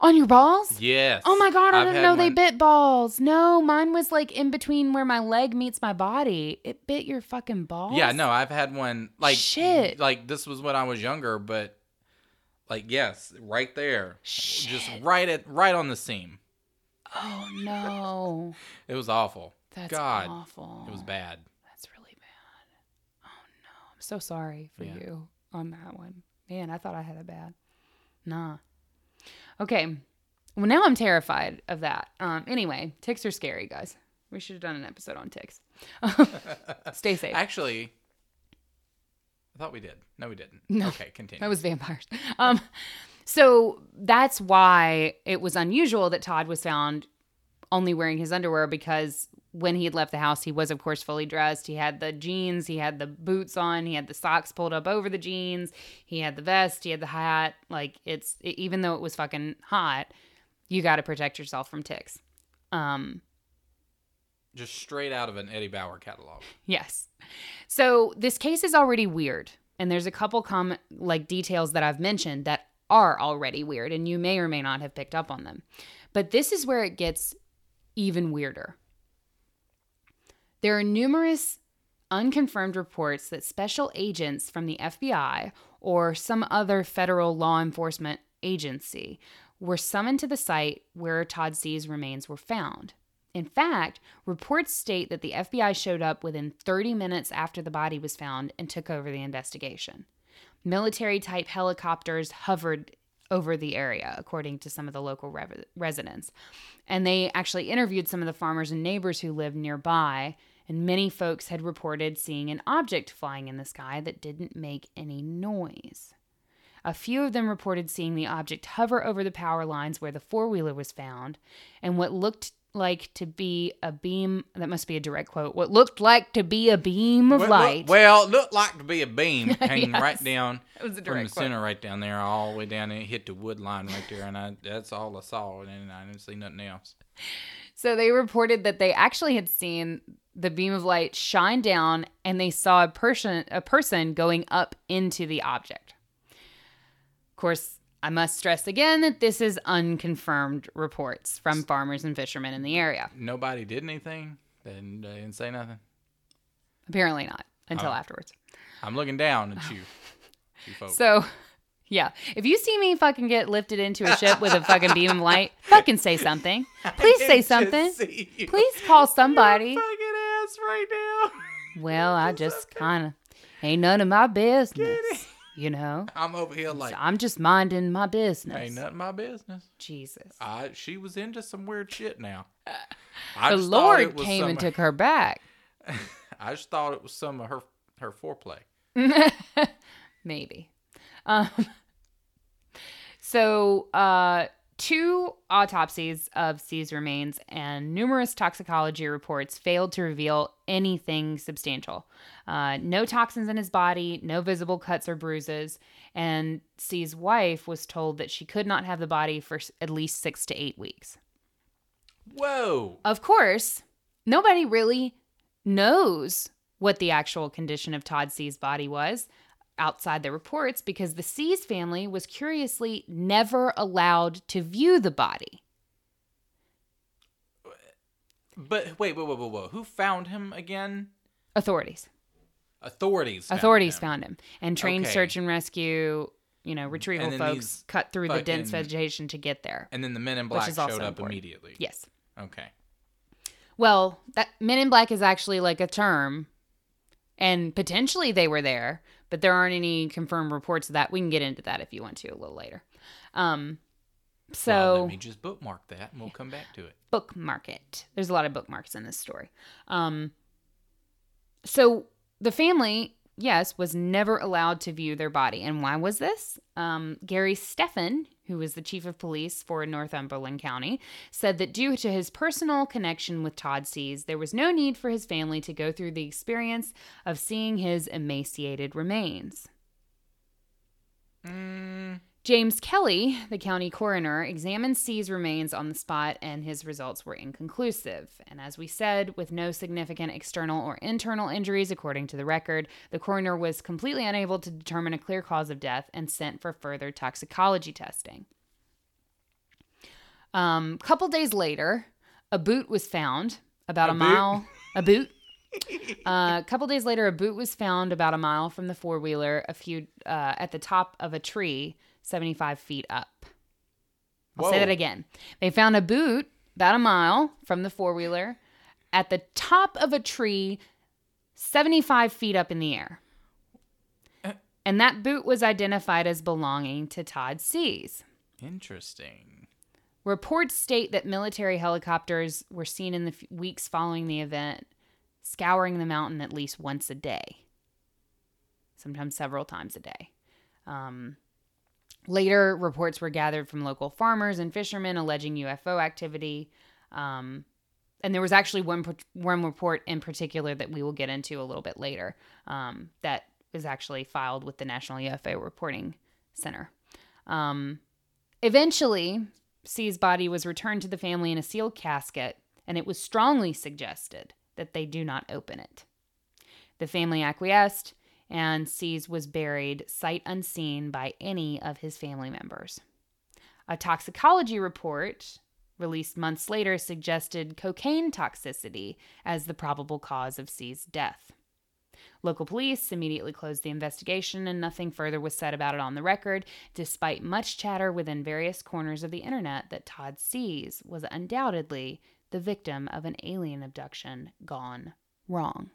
On your balls? Yes. Oh my god, I I've didn't know they bit balls. No, mine was like in between where my leg meets my body. It bit your fucking balls. Yeah, no, I've had one like Shit. Like this was when I was younger, but like yes, right there, just right at right on the seam. Oh no. It was awful. That's God, awful. it was bad. That's really bad. Oh no. I'm so sorry for Yeah. you on that one. Man, I thought I had it bad. Nah. Okay. Well, now I'm terrified of that. Um, anyway, ticks are scary, guys. We should have done an episode on ticks. Stay safe. Actually, I thought we did. No, we didn't. No. Okay, continue. That was vampires. Um, so that's why it was unusual that Todd was found only wearing his underwear because when he had left the house, he was, of course, fully dressed. He had the jeans, he had the boots on, he had the socks pulled up over the jeans, he had the vest, he had the hat. Like, it's even though it was fucking hot, you got to protect yourself from ticks. Um, Just straight out of an Eddie Bauer catalog. Yes. So this case is already weird, and there's a couple com like details that I've mentioned that are already weird, and you may or may not have picked up on them. But this is where it gets even weirder. There are numerous unconfirmed reports that special agents from the FBI or some other federal law enforcement agency were summoned to the site where Todd Sees' remains were found. In fact, reports state that the FBI showed up within 30 minutes after the body was found and took over the investigation. Military type helicopters hovered over the area, according to some of the local rev- residents. And they actually interviewed some of the farmers and neighbors who lived nearby, and many folks had reported seeing an object flying in the sky that didn't make any noise. A few of them reported seeing the object hover over the power lines where the four wheeler was found, and what looked like to be a beam that must be a direct quote what looked like to be a beam of well, light well, it looked like to be a beam came Yes. right down That was a from the quote. center right down there, all the way down. It hit the wood line right there, and I, that's all I saw, and I didn't see nothing else. So they reported that they actually had seen the beam of light shined down and they saw a person a person going up into the object. Of course, I must stress again that this is unconfirmed reports from farmers and fishermen in the area. Nobody did anything. They didn't, they didn't say nothing. Apparently not until Oh. afterwards. I'm looking down at you, you folks. So, yeah, if you see me fucking get lifted into a ship with a fucking beam of light, fucking say something. Please say something. Please call somebody. Right now. Well, I just kind of ain't none of my business, you know. I'm over here like, I'm just minding my business. ain't nothing my business. Jesus. I she was into some weird shit now. I The Lord it was came and took her back. I just thought it was some of her her foreplay. Maybe. Um, so, uh, two autopsies of Sees' remains and numerous toxicology reports failed to reveal anything substantial. Uh, no toxins in his body, no visible cuts or bruises, and Sees' wife was told that she could not have the body for at least six to eight weeks. Whoa! Of course, nobody really knows what the actual condition of Todd Sees' body was outside the reports because the Sees family was curiously never allowed to view the body. But wait, wait, wait, wait. Who found him again? Authorities. Authorities. found Authorities him. found him. And trained Okay. search and rescue, you know, retrieval folks cut through the dense vegetation to get there. And then the men in black showed up important. immediately. Yes. Okay. Well, that Men in Black is actually like a term, and potentially they were there, but there aren't any confirmed reports of that. We can get into that if you want to a little later. Um, so Well, let me just bookmark that, and we'll come back to it. bookmark it. There's a lot of bookmarks in this story. Um, so the family, yes, was never allowed to view their body. And why was this? Um, Gary Steffen, who was the chief of police for Northumberland County, said that due to his personal connection with Todd Sees, there was no need for his family to go through the experience of seeing his emaciated remains. Mm. James Kelly, the county coroner, examined Sees' remains on the spot and his results were inconclusive. And as we said, with no significant external or internal injuries according to the record, the coroner was completely unable to determine a clear cause of death and sent for further toxicology testing. Um, couple days later, a boot was found about a, A mile. A boot. Uh, a couple days later, a boot was found about a mile from the four wheeler, a few uh, at the top of a tree, seventy-five feet up. I'll say that again. They found a boot about a mile from the four wheeler, at the top of a tree, seventy-five feet up in the air. And that boot was identified as belonging to Todd Sees. Interesting. Reports state that military helicopters were seen in the f- weeks following the event, scouring the mountain at least once a day, sometimes several times a day. Um, later, reports were gathered from local farmers and fishermen alleging UFO activity. Um, and there was actually one one report in particular that we will get into a little bit later um, that is actually filed with the National UFO Reporting Center. Um, eventually, Sees' body was returned to the family in a sealed casket, and it was strongly suggested that they do not open it. The family acquiesced, and Sees was buried sight unseen by any of his family members. A toxicology report released months later suggested cocaine toxicity as the probable cause of Sees' death. Local police immediately closed the investigation and nothing further was said about it on the record, despite much chatter within various corners of the internet that Todd Sees was undoubtedly the victim of an alien abduction gone wrong.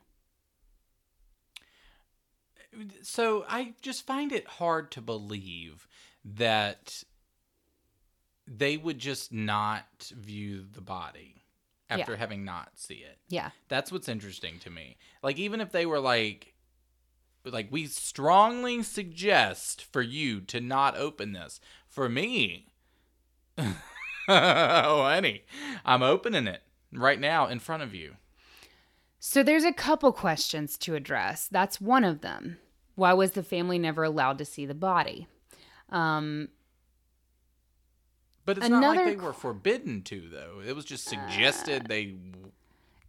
So I just find it hard to believe that they would just not view the body after Yeah. having not see it. Yeah. That's what's interesting to me. Like even if they were like like we strongly suggest for you to not open this. For me, oh honey, I'm opening it right now in front of you. So there's a couple questions to address. That's one of them. Why was the family never allowed to see the body? Um, But it's not like they were forbidden to though. It was just suggested they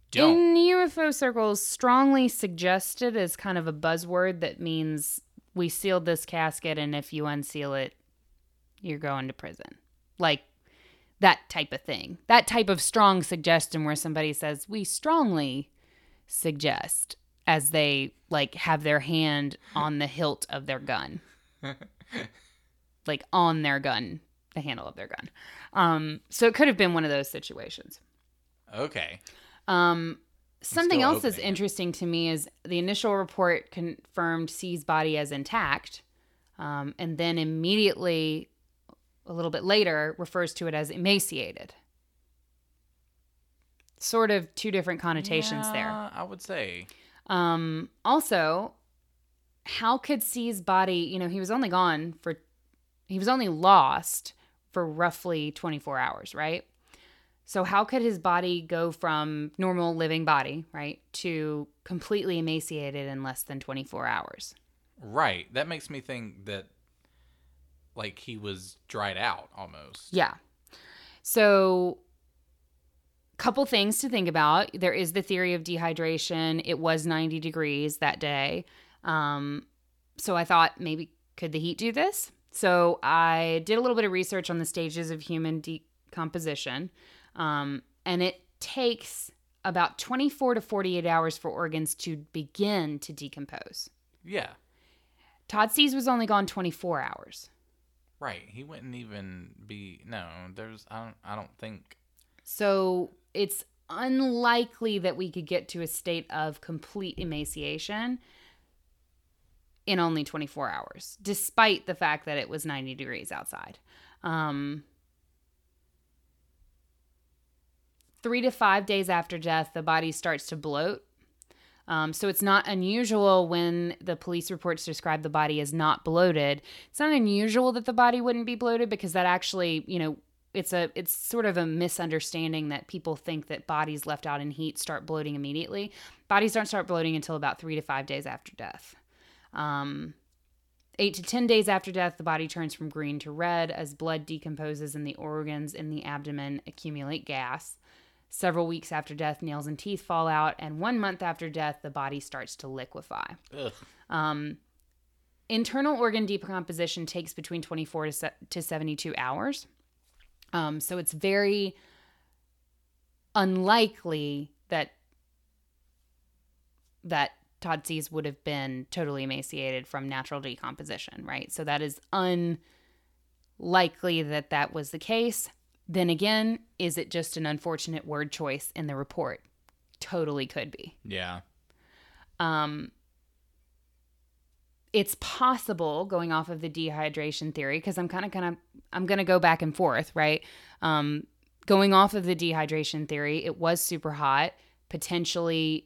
don't. In UFO circles, strongly suggested is kind of a buzzword that means we sealed this casket, and if you unseal it, you're going to prison. Like that type of thing. That type of strong suggestion where somebody says, We strongly suggest, as they like have their hand on the hilt of their gun. like on their gun, the handle of their gun. Um, so it could have been one of those situations. Okay. Um, something else that's interesting to me is the initial report confirmed Sees' body as intact, um, and then immediately, a little bit later, refers to it as emaciated. Sort of two different connotations there. I would say. Um, also, how could Sees' body, you know, he was only gone for, he was only lost for roughly 24 hours, right? So, how could his body go from normal living body, right, to completely emaciated in less than 24 hours? Right. That makes me think that like he was dried out almost. Yeah. So, couple things to think about. There is the theory of dehydration. It was 90 degrees that day. Um, so I thought maybe could the heat do this? So I did a little bit of research on the stages of human decomposition. Um, and it takes about 24 to 48 hours for organs to begin to decompose. Yeah. Todd Sees was only gone 24 hours. Right. He wouldn't even be no, there's I don't I don't think So it's unlikely that we could get to a state of complete emaciation in only 24 hours, despite the fact that it was 90 degrees outside. Um, three to five days after death, the body starts to bloat. Um, so it's not unusual when the police reports describe the body as not bloated. It's not unusual that the body wouldn't be bloated because that actually, you know, it's a it's sort of a misunderstanding that people think that bodies left out in heat start bloating immediately. Bodies don't start bloating until about three to five days after death. Um, eight to ten days after death, the body turns from green to red as blood decomposes and the organs in the abdomen accumulate gas. Several weeks after death, nails and teeth fall out, and one month after death, the body starts to liquefy. Um, internal organ decomposition takes between 24 to, se- to 72 hours. Um, so it's very unlikely that that Todd Sees would have been totally emaciated from natural decomposition, right? So that is unlikely that that was the case. Then again, is it just an unfortunate word choice in the report? Totally could be. Yeah. Um, it's possible going off of the dehydration theory because I'm kind of kind of I'm going to go back and forth, right? Um, going off of the dehydration theory, it was super hot, potentially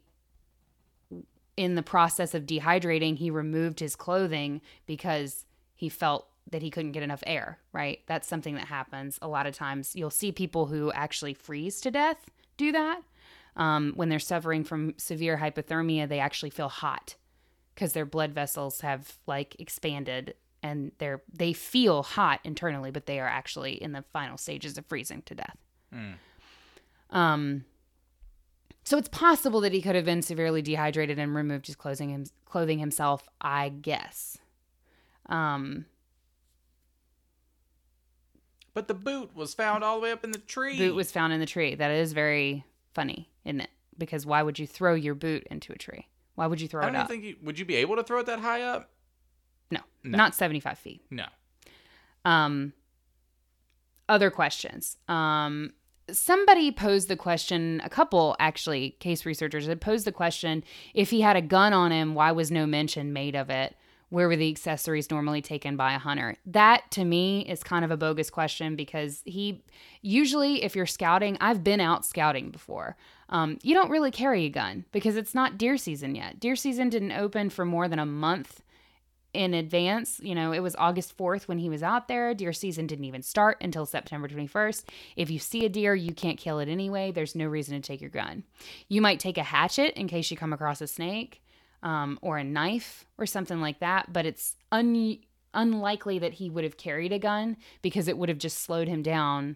in the process of dehydrating, he removed his clothing because he felt that he couldn't get enough air, right? That's something that happens a lot of times. You'll see people who actually freeze to death do that. Um, when they're suffering from severe hypothermia, they actually feel hot because their blood vessels have like expanded and they're they feel hot internally, but they are actually in the final stages of freezing to death. Um, so it's possible that he could have been severely dehydrated and removed his clothing him, clothing himself, I guess. Um, But the boot was found all the way up in the tree. boot was found in the tree. That is very funny, isn't it? Because why would you throw your boot into a tree? Why would you throw it? I it don't up? think you, would you be able to throw it that high up? no, No. not 75 feet. No. Um, other questions. Um, somebody posed the question, a couple actually, case researchers had posed the question if he had a gun on him, why was no mention made of it? Where were the accessories normally taken by a hunter? That to me is kind of a bogus question because he usually, if you're scouting, I've been out scouting before. Um, you don't really carry a gun because it's not deer season yet. Deer season didn't open for more than a month in advance. You know, it was August 4th when he was out there. Deer season didn't even start until September 21st. If you see a deer, you can't kill it anyway. There's no reason to take your gun. You might take a hatchet in case you come across a snake um, or a knife or something like that, but it's un- unlikely that he would have carried a gun because it would have just slowed him down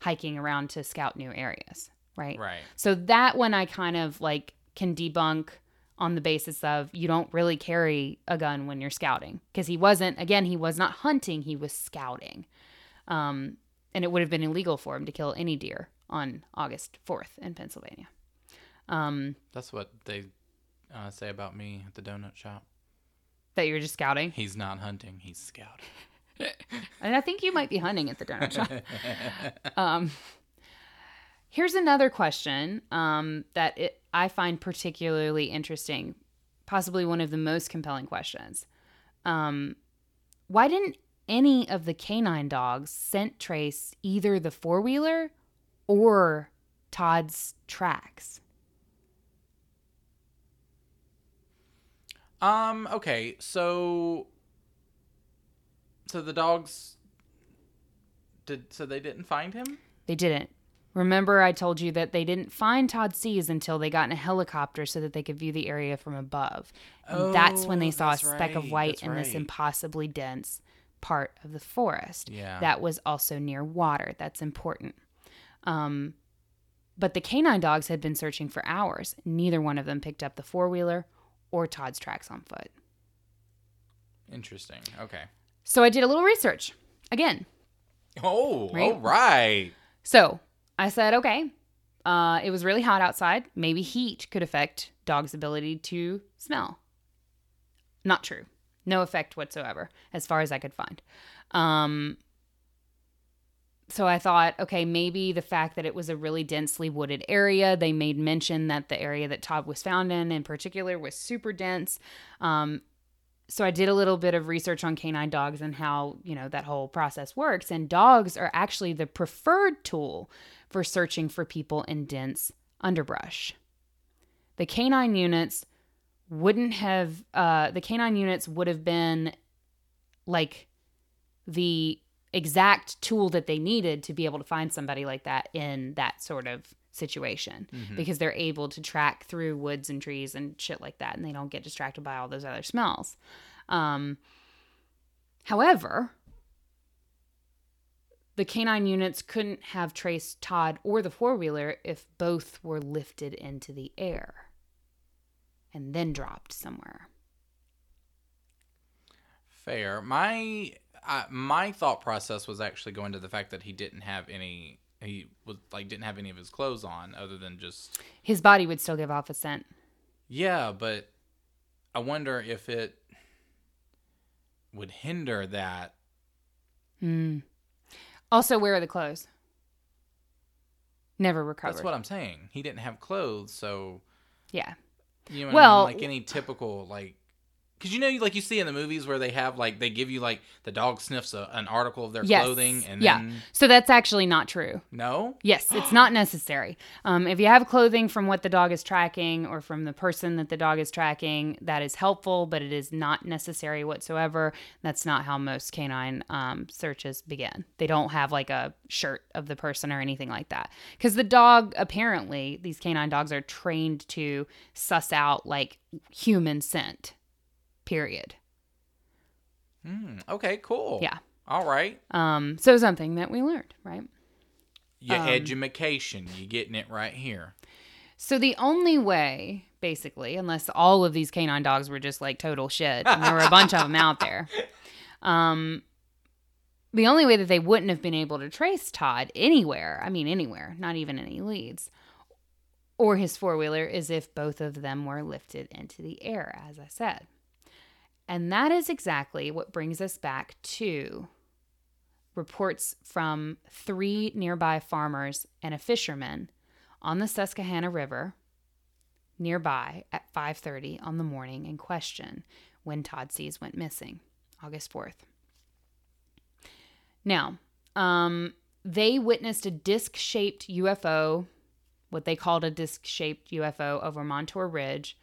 hiking around to scout new areas. Right. Right. So that one I kind of like can debunk on the basis of you don't really carry a gun when you're scouting because he wasn't again he was not hunting he was scouting um, and it would have been illegal for him to kill any deer on august 4th in pennsylvania um, That's what they uh, say about me at the donut shop. that you're just scouting He's not hunting, he's scouting. and i think you might be hunting at the donut shop um, here's another question um, that it, i find particularly interesting possibly one of the most compelling questions um, why didn't any of the canine dogs scent trace either the four-wheeler or todd's tracks Um, okay, so so the dogs did so they didn't find him? They didn't. Remember, I told you that they didn't find Todd Sees until they got in a helicopter so that they could view the area from above. And that's when they Oh, saw a speck of right, white that's in this right. impossibly dense part of the forest. Yeah. That was also near water. That's important. Um, but the canine dogs had been searching for hours. Neither one of them picked up the four wheeler or Todd's tracks on foot. Interesting. Okay. So I did a little research again. Oh, Right? all right. So I said, okay, uh, it was really hot outside. Maybe heat could affect dogs' ability to smell. Not true. No effect whatsoever, as far as I could find. Um, so I thought, okay, maybe the fact that it was a really densely wooded area, they made mention that the area that Todd was found in, in particular, was super dense. Um, so I did a little bit of research on canine dogs and how, you know, that whole process works. And dogs are actually the preferred tool for searching for people in dense underbrush. The canine units wouldn't have, uh, the canine units would have been like the exact tool that they needed to be able to find somebody like that in that sort of situation because they're able to track through woods and trees and shit like that and they don't get distracted by all those other smells. Um, however, the canine units couldn't have traced Todd or the four wheeler if both were lifted into the air and then dropped somewhere. Fair. My uh, my thought process was actually going to the fact that he didn't have any. He was like didn't have any of his clothes on, other than just His body would still give off a scent. yeah. But I wonder if it would hinder that. Mm. Also, where are the clothes? Never recovered. That's what I'm saying. He didn't have clothes, so yeah. you know, what I mean? Well- like any typical like Because you know, like you see in the movies where they have like they give you like the dog sniffs a, an article of their Yes. clothing, and yeah. then So that's actually not true. no, Yes, it's not necessary. Um, if you have clothing from what the dog is tracking or from the person that the dog is tracking, that is helpful, but it is not necessary whatsoever. That's not how most canine um, searches begin. They don't have like a shirt of the person or anything like that. Because the dog, apparently, these canine dogs are trained to suss out like human scent, period. Hmm, okay, cool. Yeah. all right. Um, so something that we learned, right? Your Um, edumacation, you getting it right here. So the only way, basically, unless all of these canine dogs were just like total shit, and there were a bunch of them out there, um, the only way that they wouldn't have been able to trace Todd anywhere, I mean anywhere, not even any leads, or his four wheeler, is if both of them were lifted into the air, as I said. And that is exactly what brings us back to reports from three nearby farmers and a fisherman on the Susquehanna River nearby at 5:30 on the morning in question when Todd Sees went missing, August 4th. Now, um, they witnessed a disc-shaped UFO, what they called a disc-shaped UFO over Montour Ridge,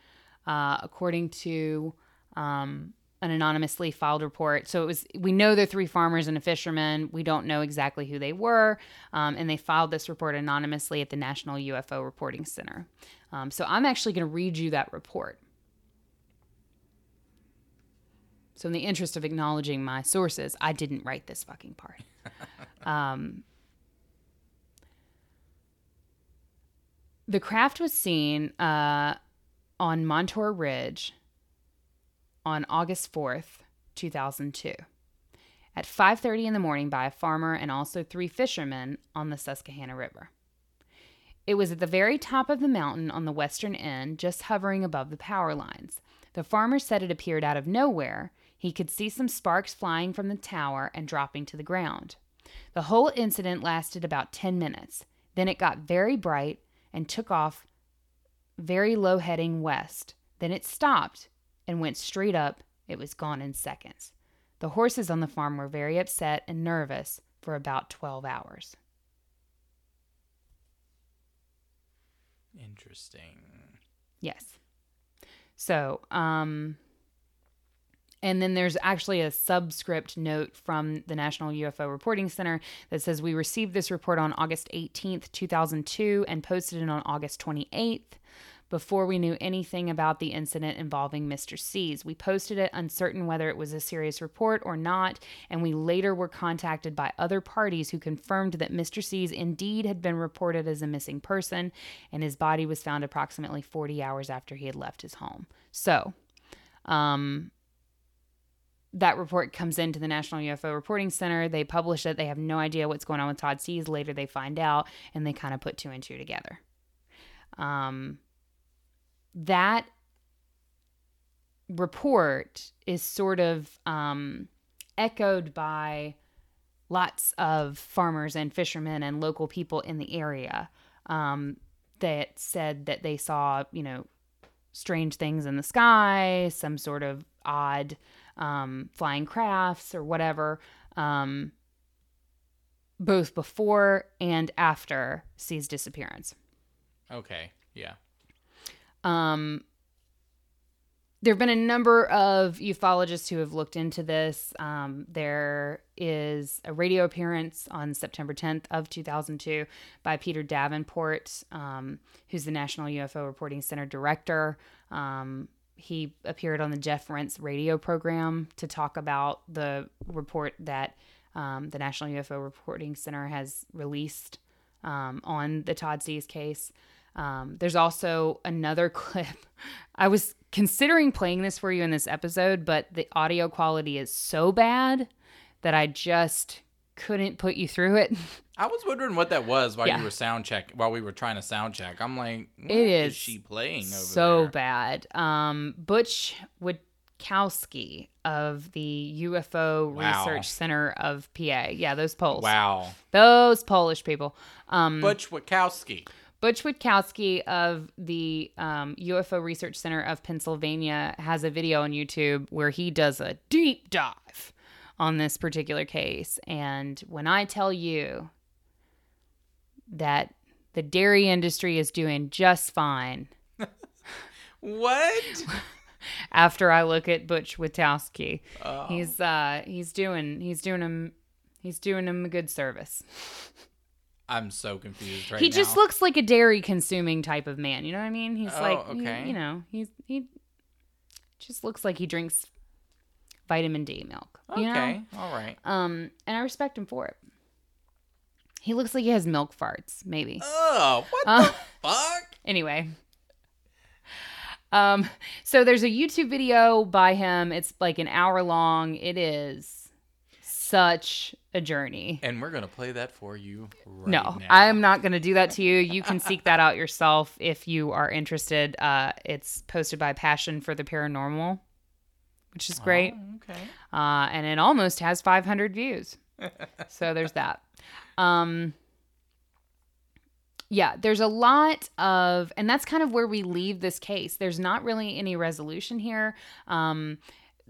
uh, according to um, an anonymously filed report. So it was we know they're three farmers and a fisherman. We don't know exactly who they were, um, and they filed this report anonymously at the National UFO Reporting Center. Um, so I'm actually going to read you that report. So in the interest of acknowledging my sources, I didn't write this fucking part. um, the craft was seen uh, on Montour Ridge on August 4th, 2002, at 5:30 in the morning by a farmer and also three fishermen on the Susquehanna River. It was at the very top of the mountain on the western end, just hovering above the power lines. The farmer said it appeared out of nowhere. He could see some sparks flying from the tower and dropping to the ground. The whole incident lasted about 10 minutes. Then it got very bright and took off very low heading west. Then it stopped and went straight up. It was gone in seconds. The horses on the farm were very upset and nervous for about 12 hours. Interesting. Yes. So, um, and then there's actually a subscript note from the National UFO Reporting Center that says we received this report on August 18th, 2002, and posted it on August 28th. Before we knew anything about the incident involving Mr. Sees, we posted it uncertain whether it was a serious report or not, and we later were contacted by other parties who confirmed that Mr. Sees indeed had been reported as a missing person, and his body was found approximately 40 hours after he had left his home. So, um, that report comes into the National UFO Reporting Center. They publish it. They have no idea what's going on with Todd Sees. Later, they find out, and they kind of put two and two together. Um, that report is sort of um, echoed by lots of farmers and fishermen and local people in the area um, that said that they saw, you know, strange things in the sky, some sort of odd um, flying crafts or whatever, um, both before and after Sees' disappearance. Okay. Yeah. Um, there have been a number of ufologists who have looked into this. Um, there is a radio appearance on September 10th of 2002 by Peter Davenport, um, who's the National UFO Reporting Center director. Um, he appeared on the Jeff Rense radio program to talk about the report that um, the National UFO Reporting Center has released um, on the Todd Sees case. Um, there's also another clip. I was considering playing this for you in this episode, but the audio quality is so bad that I just couldn't put you through it. I was wondering what that was while Yeah. you were sound check while we were trying to sound check. I'm like, what It is is she playing over so there? bad. Um, Butch Witkowski of the UFO Wow. Research Center of PA. Yeah, those Poles. Wow. Those Polish people. Um, Butch Witkowski. Butch Witkowski of the um, UFO Research Center of Pennsylvania has a video on YouTube where he does a deep dive on this particular case. And when I tell you that the dairy industry is doing just fine What? after I look at Butch Witkowski, he's uh he's doing he's doing him he's doing him a good service. I'm so confused right he now. just looks like a dairy consuming type of man. You know what I mean? He's Oh, like, he- you know, he's he just looks like he drinks vitamin D milk. You Okay. know? All right. Um, and I respect him for it. He looks like he has milk farts, maybe. Oh, what Uh, the fuck? anyway. Um, so there's a YouTube video by him. It's like an hour long. It is such a journey. And we're gonna play that for you. Right No, now. I'm not going to do that to you. You can seek that out yourself if you are interested. Uh, it's posted by Passion for the Paranormal, which is great. Oh, okay. Uh, and it almost has 500 views. so there's that. Um, yeah, there's a lot of, and that's kind of where we leave this case. There's not really any resolution here. Um,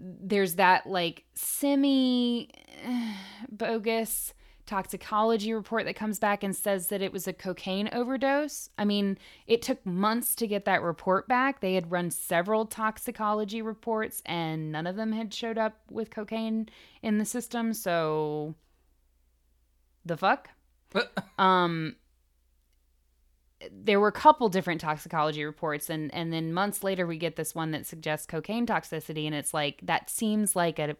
there's that like semi bogus toxicology report that comes back and says that it was a cocaine overdose. I mean, it took months to get that report back. They had run several toxicology reports and none of them had showed up with cocaine in the system. So the fuck? um there were a couple different toxicology reports and and then months later we get this one that suggests cocaine toxicity and it's like that seems like a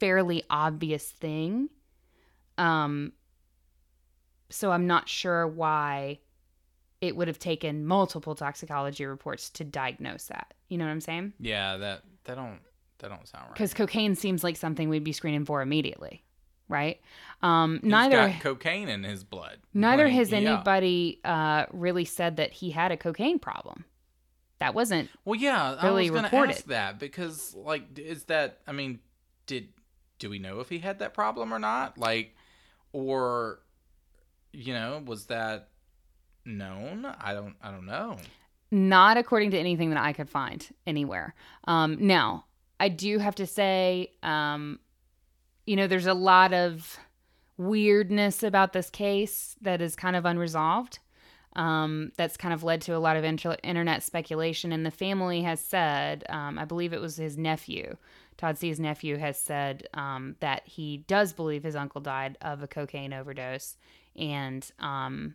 fairly obvious thing. Um so i'm not sure why it would have taken multiple toxicology reports to diagnose that. You know what i'm saying? Yeah, that that don't that don't sound right. because cocaine seems like something we'd be screening for immediately right um He's neither got cocaine in his blood. Neither has yeah. anybody uh, really said that he had a cocaine problem. That wasn't. Well, yeah, really I was gonna ask that because, like, is that? I mean, did do we know if he had that problem or not? Like, or you know, was that known? I don't. I don't know. Not according to anything that I could find anywhere. Um, now, I do have to say, um, you know, there's a lot of weirdness about this case that is kind of unresolved. Um, that's kind of led to a lot of inter- internet speculation. And the family has said, um, I believe it was his nephew, Todd Sees' nephew, has said um, that he does believe his uncle died of a cocaine overdose. And um,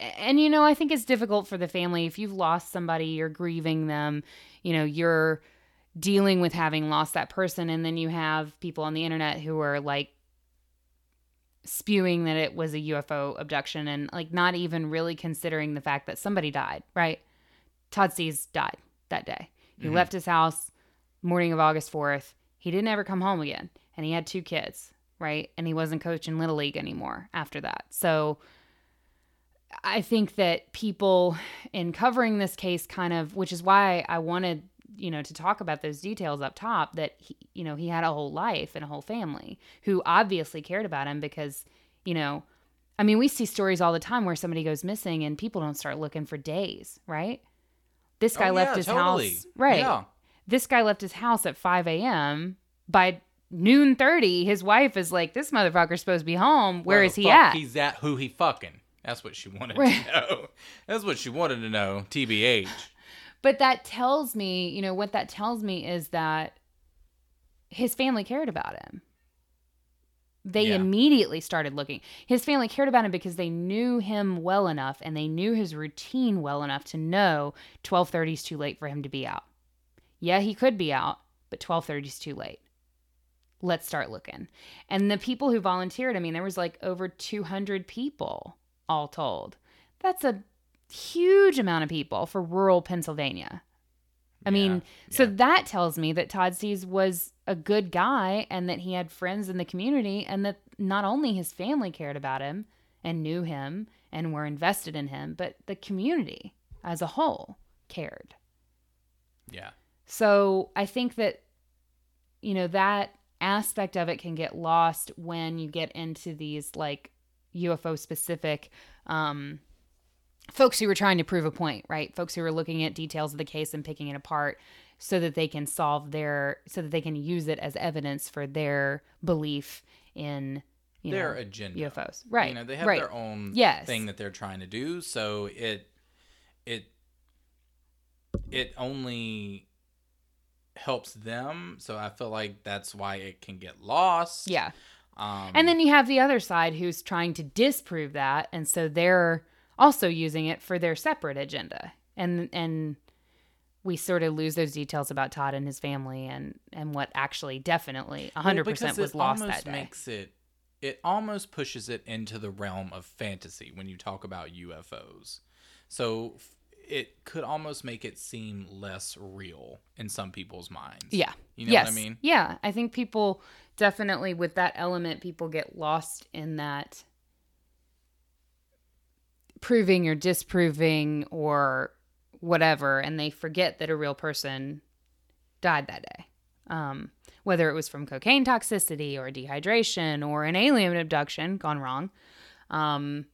and you know i think it's difficult for the family if you've lost somebody you're grieving them you know you're dealing with having lost that person. And then you have people on the internet who are like spewing that it was a ufo abduction and like not even really considering the fact that somebody died right? Todd Sees died that day. He mm-hmm. left his house morning of august 4th he didn't ever come home again and he had two kids right? And he wasn't coaching little league anymore after that. So I think that people in covering this case kind of, which is why I wanted, you know, to talk about those details up top that, he, you know, he had a whole life and a whole family who obviously cared about him because, you know, I mean, we see stories all the time where somebody goes missing and people don't start looking for days, right? This oh, guy Oh, left yeah, his totally. house, right? Yeah. This guy left his house at 5 a.m. By noon 30, his wife is like, this motherfucker's supposed to be home. Where Where is he at? He's at who he fucking. That's what she wanted Right. to know. That's what she wanted to know. TBH. But that tells me, you know, what that tells me is that his family cared about him. They Yeah. immediately started looking. His family cared about him because they knew him well enough and they knew his routine well enough to know 12:30 is too late for him to be out. Yeah, he could be out, but 12:30 is too late. Let's start looking. And the people who volunteered, I mean, there was like over 200 people all told. That's a huge amount of people for rural Pennsylvania. I mean, so yeah. that tells me that Todd Sees was a good guy and that he had friends in the community and that not only his family cared about him and knew him and were invested in him, but the community as a whole cared. Yeah. So I think that, you know, that aspect of it can get lost when you get into these like, UFO specific um, folks who were trying to prove a point, right? Folks who were looking at details of the case and picking it apart so that they can solve their, so that they can use it as evidence for their belief in you their know, agenda. UFOs. Right. You know, they have right. their own Yes. thing that they're trying to do. So it it it only helps them. So I feel like that's why it can get lost. Yeah. Um, And then you have the other side who's trying to disprove that, and so they're also using it for their separate agenda. And and we sort of lose those details about Todd and his family and and what actually definitely well, 100% because was lost that day. makes it it almost pushes it into the realm of fantasy when you talk about UFOs. So it could almost make it seem less real in some people's minds. yeah. You know yes. what I mean? Yeah, I think people definitely with that element people get lost in that proving or disproving or whatever and they forget that a real person died that day um, whether it was from cocaine toxicity or dehydration or an alien abduction gone wrong um,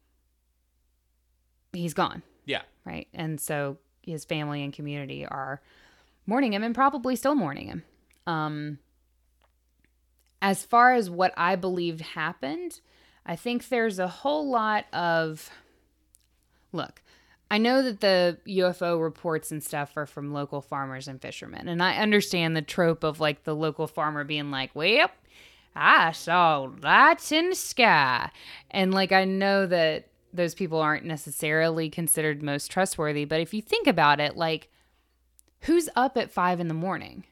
he's gone Yeah. right and so his family and community are mourning him and probably still mourning him um, as far as what I believed happened, I think there's a whole lot of. Look, I know that the UFO reports and stuff are from local farmers and fishermen, and I understand the trope of like the local farmer being like, well, I saw lights in the sky. And like, I know that those people aren't necessarily considered most trustworthy, but if you think about it, like, who's up at five in the morning?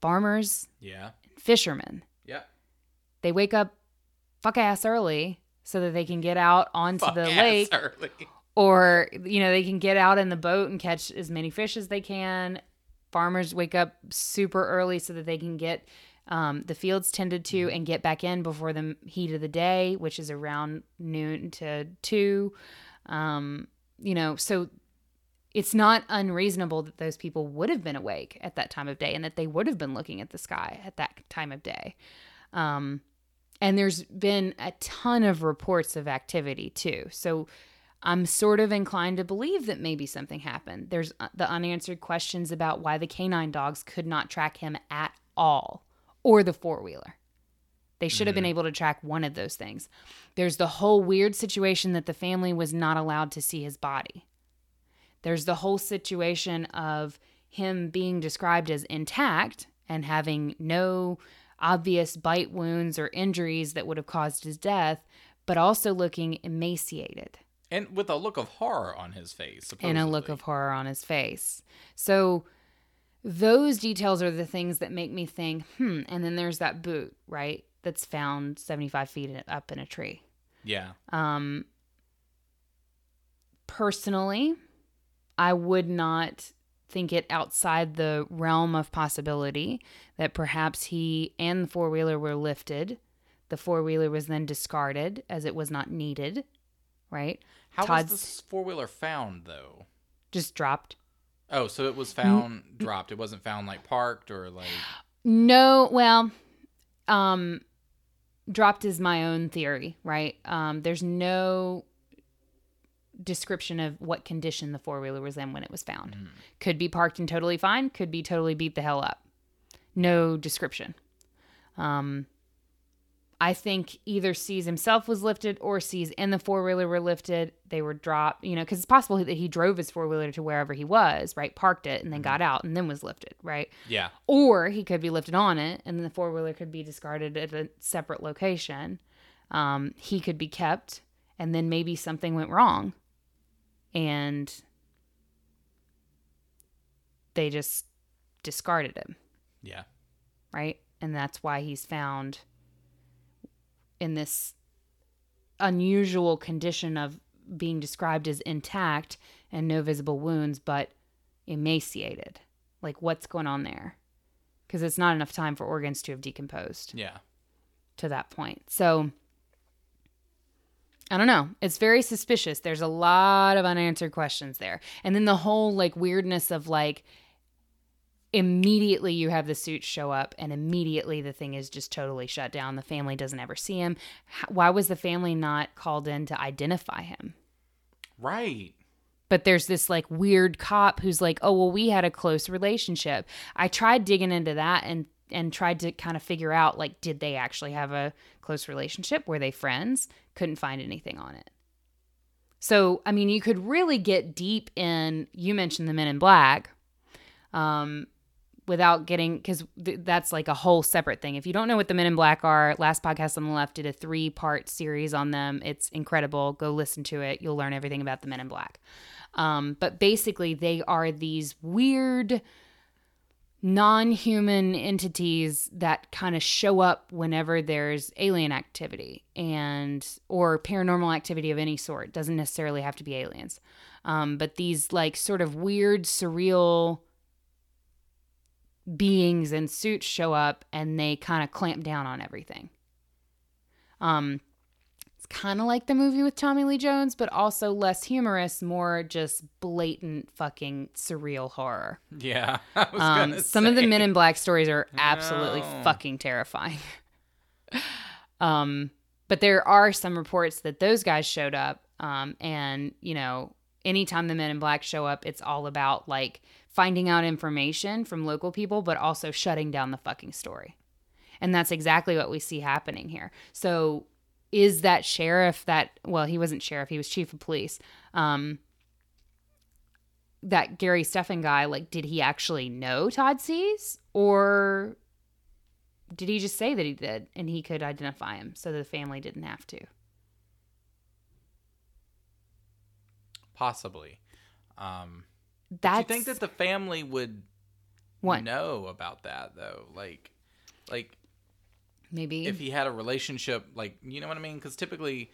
Farmers, Yeah. fishermen. Yeah. They wake up fuck ass early so that they can get out onto Fuck the lake early. or you know they can get out in the boat and catch as many fish as they can. Farmers wake up super early so that they can get um, the fields tended to and get back in before the heat of the day which is around noon to two. Um, you know so it's not unreasonable that those people would have been awake at that time of day and that they would have been looking at the sky at that time of day. Um, and there's been a ton of reports of activity too so I'm sort of inclined to believe that maybe something happened. There's uh, the unanswered questions about why the canine dogs could not track him at all or the four wheeler. They should have been able to track one of those things. There's the whole weird situation that the family was not allowed to see his body. There's the whole situation of him being described as intact and having no obvious bite wounds or injuries that would have caused his death, but also looking emaciated And with a look of horror on his face. and a look of horror on his face. So those details are the things that make me think, hmm. And then there's that boot, right? That's found 75 feet up in a tree. Yeah. Um, personally, I would not think it outside the realm of possibility that perhaps he and the four wheeler were lifted. The four wheeler was then discarded as it was not needed, right? How Todd's was this four wheeler found though? just dropped. Oh, so it was found dropped. It wasn't found like parked or like No, well, um, dropped is my own theory, right? Um, there's no description of what condition the four wheeler was in when it was found. Could be parked and totally fine. Could be totally beat the hell up. No description. Um, I think either Sees himself was lifted or Sees and the four wheeler were lifted. They were dropped, you know, because it's possible that he drove his four wheeler to wherever he was, right? Parked it and then got out and then was lifted, right? yeah. or he could be lifted on it and then the four wheeler could be discarded at a separate location. Um, he could be kept and then maybe something went wrong and they just discarded him, Yeah. right? And that's why he's found in this unusual condition of being described as intact and no visible wounds, but emaciated. Like, what's going on there? Because it's not enough time for organs to have decomposed Yeah. to that point. So, I don't know. It's very suspicious. There's a lot of unanswered questions there. And then the whole like weirdness of like, immediately you have the suit show up and immediately the thing is just totally shut down the family doesn't ever see him why was the family not called in to identify him Right. but there's this like weird cop who's like oh well we had a close relationship i tried digging into that and and tried to kind of figure out like did they actually have a close relationship? Were they friends? Couldn't find anything on it. So i mean you could really get deep in you mentioned the men in black um without getting because th- that's like a whole separate thing. If you don't know what the men in black are last podcast on the left did a three part series on them. It's incredible. Go listen to it. You'll learn everything about the men in black. Um, but basically they are these weird non-human entities that kind of show up whenever there's alien activity and or paranormal activity of any sort doesn't necessarily have to be aliens um, but these like sort of weird surreal beings in suits show up and they kind of clamp down on everything. Um, it's kind of like the movie with Tommy Lee Jones, but also less humorous, more just blatant fucking surreal horror. Yeah. I was Um, some of the. Men in Black stories are absolutely No. fucking terrifying. um, but there are some reports that those guys showed up, um, and you know, anytime the Men in Black show up, it's all about like finding out information from local people, but also shutting down the fucking story. And that's exactly what we see happening here. So, is that sheriff that, well, he wasn't sheriff, he was chief of police. Um, that Gary Steffen guy, like, did he actually know Todd Sees? Or did he just say that he did and he could identify him so the family didn't have to? Possibly. Um, do you think that the family would What? know about that though? Like, like maybe if he had a relationship, like you know what I mean? Because typically,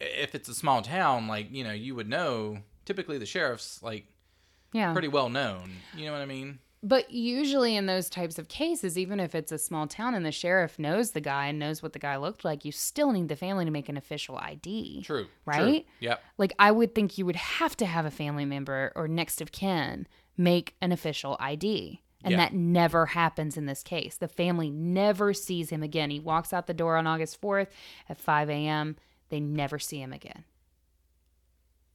if it's a small town, like you know, you would know. Typically, the sheriff's like yeah. pretty well known. You know what I mean? But usually in those types of cases, even if it's a small town and the sheriff knows the guy and knows what the guy looked like, you still need the family to make an official ID. True. true. Right? Yep. Like I would think you would have to have a family member or next of kin make an official ID. And Yeah. that never happens in this case. The family never sees him again. He walks out the door on August 4th at 5 a.m. They never see him again.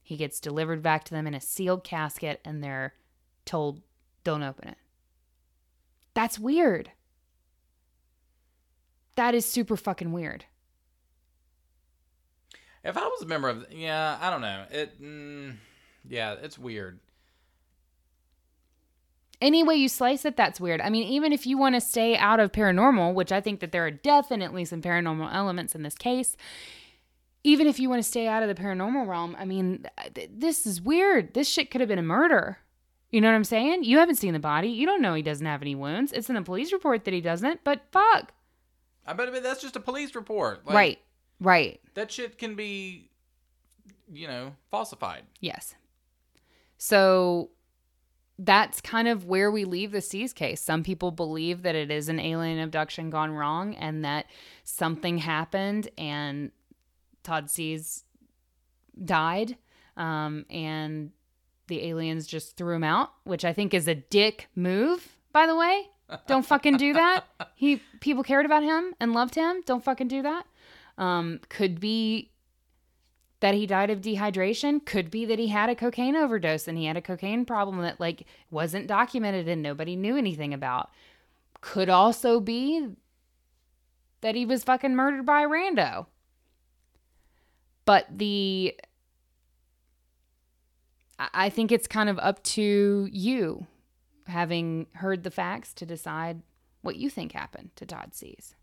He gets delivered back to them in a sealed casket and they're told, don't open it. That's weird. That is super fucking weird. If I was a member of, yeah, I don't know. It, mm, yeah, it's weird. Any way you slice it, that's weird. I mean, even if you want to stay out of paranormal, which I think that there are definitely some paranormal elements in this case, even if you want to stay out of the paranormal realm, I mean, th- this is weird. This shit could have been a murder. You know what I'm saying? You haven't seen the body. You don't know he doesn't have any wounds. It's in the police report that he doesn't, but fuck. I bet that's just a police report. Like, right. Right. That shit can be, you know, falsified. Yes. So that's kind of where we leave the Sees case. Some people believe that it is an alien abduction gone wrong and that something happened and Todd Sees died. Um, and the aliens just threw him out, which I think is a dick move, by the way. Don't fucking do that. He people cared about him and loved him. Don't fucking do that. Um, could be that he died of dehydration could be that he had a cocaine overdose and he had a cocaine problem that like wasn't documented and nobody knew anything about. Could also be that he was fucking murdered by a rando. But the I- think it's kind of up to you having heard the facts to decide what you think happened to todd sees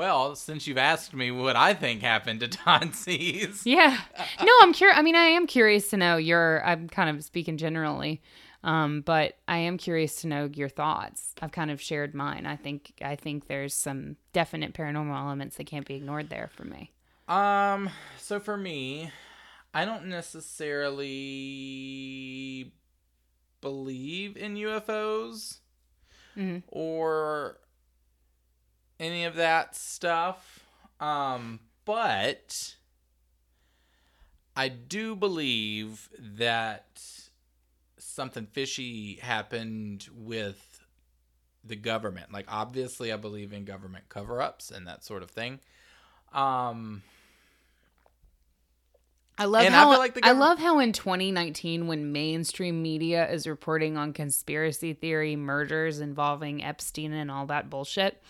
Well, since you've asked me what I think happened to Todd Sees, Yeah. No, I'm curious. I mean, I am curious to know your. I'm kind of speaking generally, um, but I am curious to know your thoughts. I've kind of shared mine. I think I think there's some definite paranormal elements that can't be ignored there for me. Um, so for me, I don't necessarily believe in UFOs Mhm. or any of that stuff. Um, but I do believe that something fishy happened with the government. Like obviously I believe in government cover-ups and that sort of thing. Um I love And I how feel like I love how in 2019 when mainstream media is reporting on conspiracy theory murders involving Epstein and all that bullshit,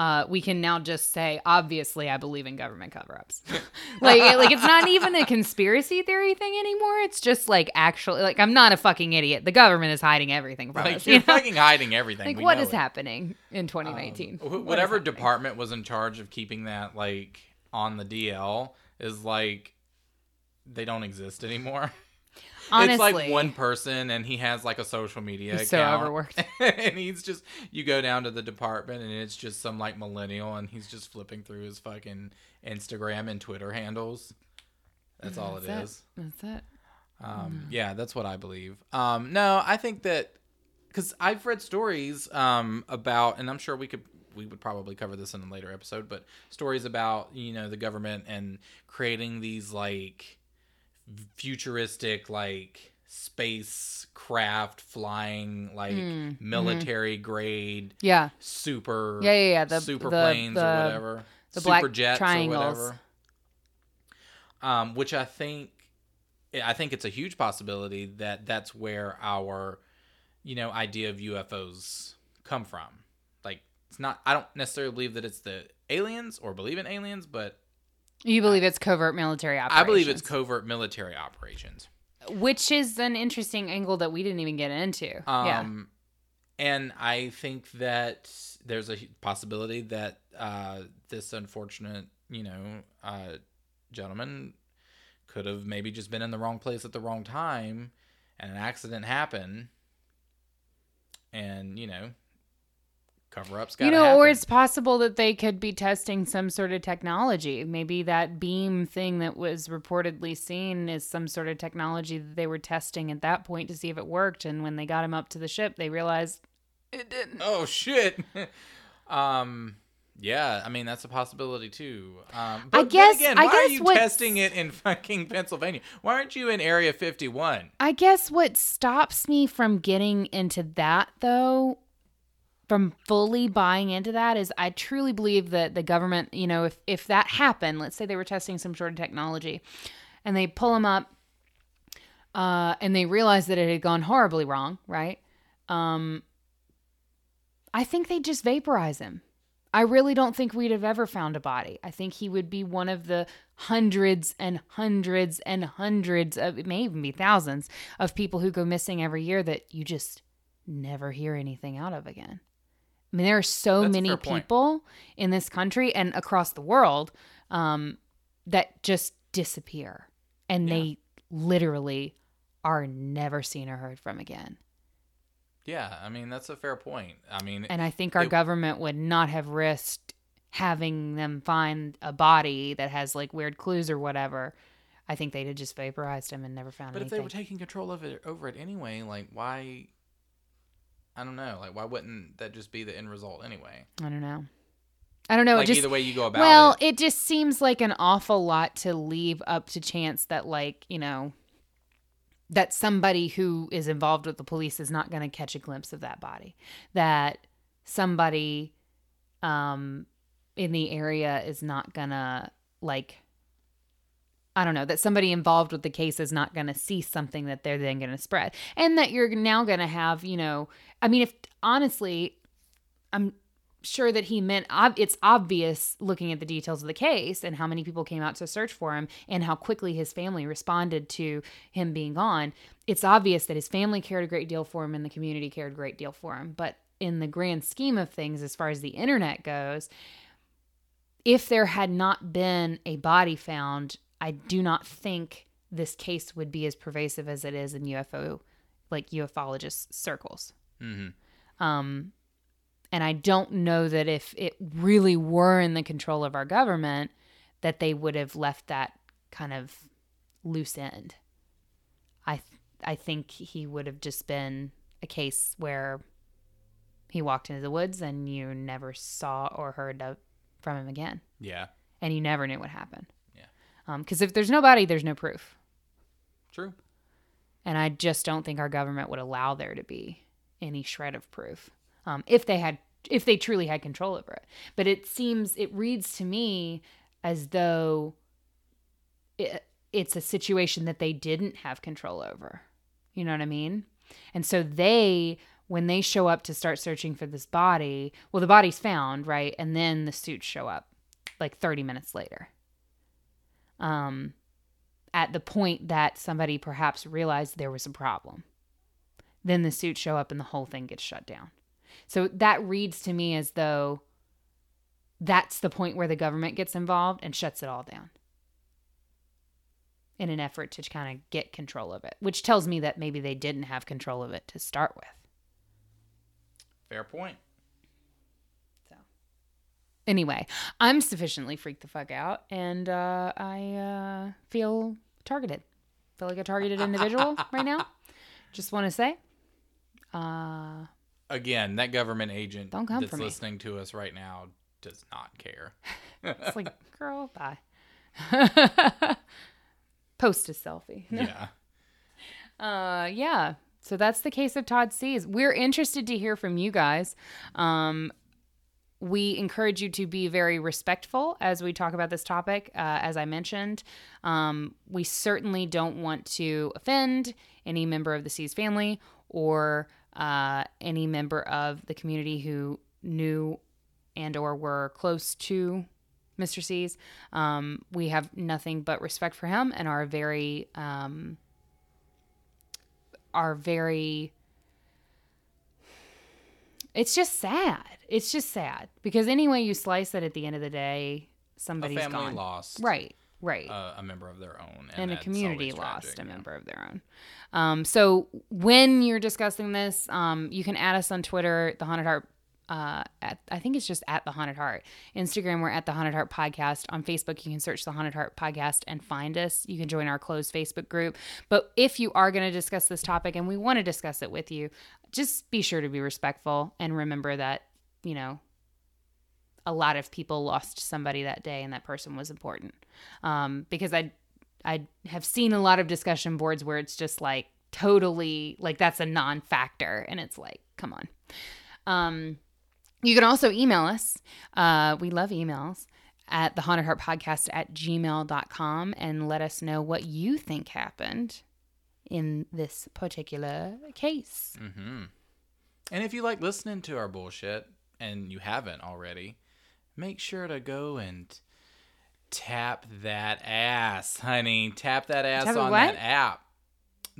uh, we can now just say obviously I believe in government cover-ups. like like it's not even a conspiracy theory thing anymore. It's just like actually like I'm not a fucking idiot. The government is hiding everything from like us. you're you know? fucking hiding everything. Like We what is it. happening in 2019? Wh- whatever department was in charge of keeping that like on the DL is like they don't exist anymore. Honestly, it's like one person and he has like a social media He's so account. overworked. and he's just you go down to the department and it's just some like millennial and he's just flipping through his fucking Instagram and Twitter handles. That's all it That's. That's it. Um, yeah, that's what I believe. Um, no, I think that because I've read stories um, about, and I'm sure we could we would probably cover this in a later episode, but stories about you know the government and creating these like futuristic like spacecraft flying like Mm, military grade Yeah. super Yeah, yeah, yeah, the- super the- planes the- or whatever the super black jets triangles. or whatever um, which I think I think it's a huge possibility that that's where our you know idea of UFOs come from. Like it's not I don't necessarily believe that it's the aliens or believe in aliens, but You believe it's covert military operations. I believe it's covert military operations. which is an interesting angle that we didn't even get into. yeah. Um, and I think that there's a possibility that uh, this unfortunate, you know, uh, gentleman could have maybe just been in the wrong place at the wrong time, and an accident happened, and you know, cover ups. You know, or it's possible that they could be testing some sort of technology. Maybe that beam thing that was reportedly seen is some sort of technology that they were testing at that point to see if it worked. And when they got him up to the ship, they realized it didn't. Oh shit. um. Yeah, I mean that's a possibility too. Um, but I then guess- again, I why are you what's- testing it in fucking Pennsylvania? Why aren't you in Area 51? I guess what stops me from getting into that though, from fully buying into that is I truly believe that the government, you know, if if that happened, let's say they were testing some sort of technology and they pull him up uh and they realize that it had gone horribly wrong, right? Um I think they just vaporize him. I really don't think we'd have ever found a body. I think he would be one of the hundreds and hundreds and hundreds of, it may even be thousands of people who go missing every year that you just never hear anything out of again. I mean, there are so That's many people in this country and across the world um, that just disappear and they literally are never seen or heard from again. Yeah, I mean that's a fair point. I mean, And I think our it- government would not have risked having them find a body that has like weird clues or whatever. I think they'd have just vaporized him and never found But if they were taking control of it over it anyway, like why? I don't know. Like why wouldn't that just be the end result anyway? I don't know. I don't know. like it just, either way you go about well, it. it just seems like an awful lot to leave up to chance that, like, you know, that somebody who is involved with the police is not going to catch a glimpse of that body. That somebody um, in the area is not going to, like, I don't know, that somebody involved with the case is not going to see something that they're then going to spread. And that you're now going to have, you know, I mean, if honestly, I'm sure that he meant it's obvious looking at the details of the case and how many people came out to search for him and how quickly his family responded to him being gone it's obvious that his family cared a great deal for him and the community cared a great deal for him but in the grand scheme of things as far as the internet goes if there had not been a body found i do not think this case would be as pervasive as it is in ufo like ufologist circles Mm-hmm. um, and I don't know that if it really were in the control of our government, that they would have left that kind of loose end. I th- I think he would have just been a case where he walked into the woods and you never saw or heard of, from him again. Yeah. and you never knew what happened. Because if there's no body, there's no proof. True. And I just don't think our government would allow there to be any shred of proof um, if they had, if they truly had control over it. But it seems, it reads to me as though it, it's a situation that they didn't have control over. You know what I mean? And so they, when they show up to start searching for this body, well, the body's found, right? And then the suits show up like 30 minutes later. Um, at the point that somebody perhaps realized there was a problem. Then the suits show up and the whole thing gets shut down. So that reads to me as though that's the point where the government gets involved and shuts it all down in an effort to kind of get control of it, which tells me that maybe they didn't have control of it to start with. Fair point. Anyway, I'm sufficiently freaked the fuck out, and uh, I uh, feel targeted. Feel like a targeted individual right now. Just want to say, uh, Again, that government agent Don't come that's listening to us right now does not care. it's like, girl, bye. Post a selfie. yeah. Uh, yeah. So that's the case of Todd Sees. We're interested to hear from you guys. Um, we encourage you to be very respectful as we talk about this topic. Uh, as I mentioned, um, we certainly don't want to offend any member of the Sees family or uh, any member of the community who knew and or were close to Mr. Sees. Um, we have nothing but respect for him and are very um, are very it's just sad it's just sad because any way you slice it at the end of the day A somebody's family gone lost right right uh, a member of their own. and a community lost tragic, a yeah. member of their own. Um, so when you're discussing this, um, you can add us on Twitter, the Haunted Heart. Uh, at, I think it's just at the Haunted Heart. Instagram, we're at the Haunted Heart Podcast. On Facebook, you can search the Haunted Heart Podcast and find us. You can join our closed Facebook group. But if you are going to discuss this topic and we want to discuss it with you, just be sure to be respectful and remember that, you know, a lot of people lost somebody that day and that person was important. Um, because I I have seen a lot of discussion boards where it's just like totally like that's a non-factor and it's like come on. Um, you can also email us. Uh, we love emails at the haunted heart podcast at gmail.com and let us know what you think happened in this particular case. Mm-hmm. And if you like listening to our bullshit and you haven't already, make sure to go and tap that ass, honey. Tap that ass Tap on that app.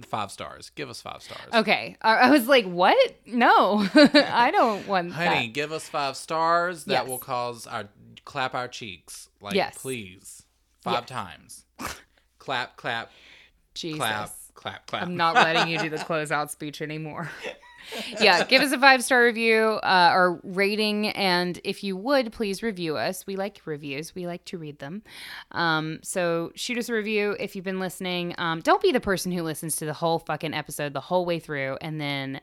Five stars. Give us five stars. Okay. I, was like, what? No, I don't want Honey, that. give us five stars. That Yes. will cause our clap our cheeks. Like Yes. please. Five times. clap, clap, Jesus. clap, clap, clap. I'm not letting you do the closeout speech anymore. Yeah, give us a five star review uh, or rating, and if you would, please review us. We like reviews. We like to read them. Um, so shoot us a review if you've been listening. Um, don't be the person who listens to the whole fucking episode the whole way through and then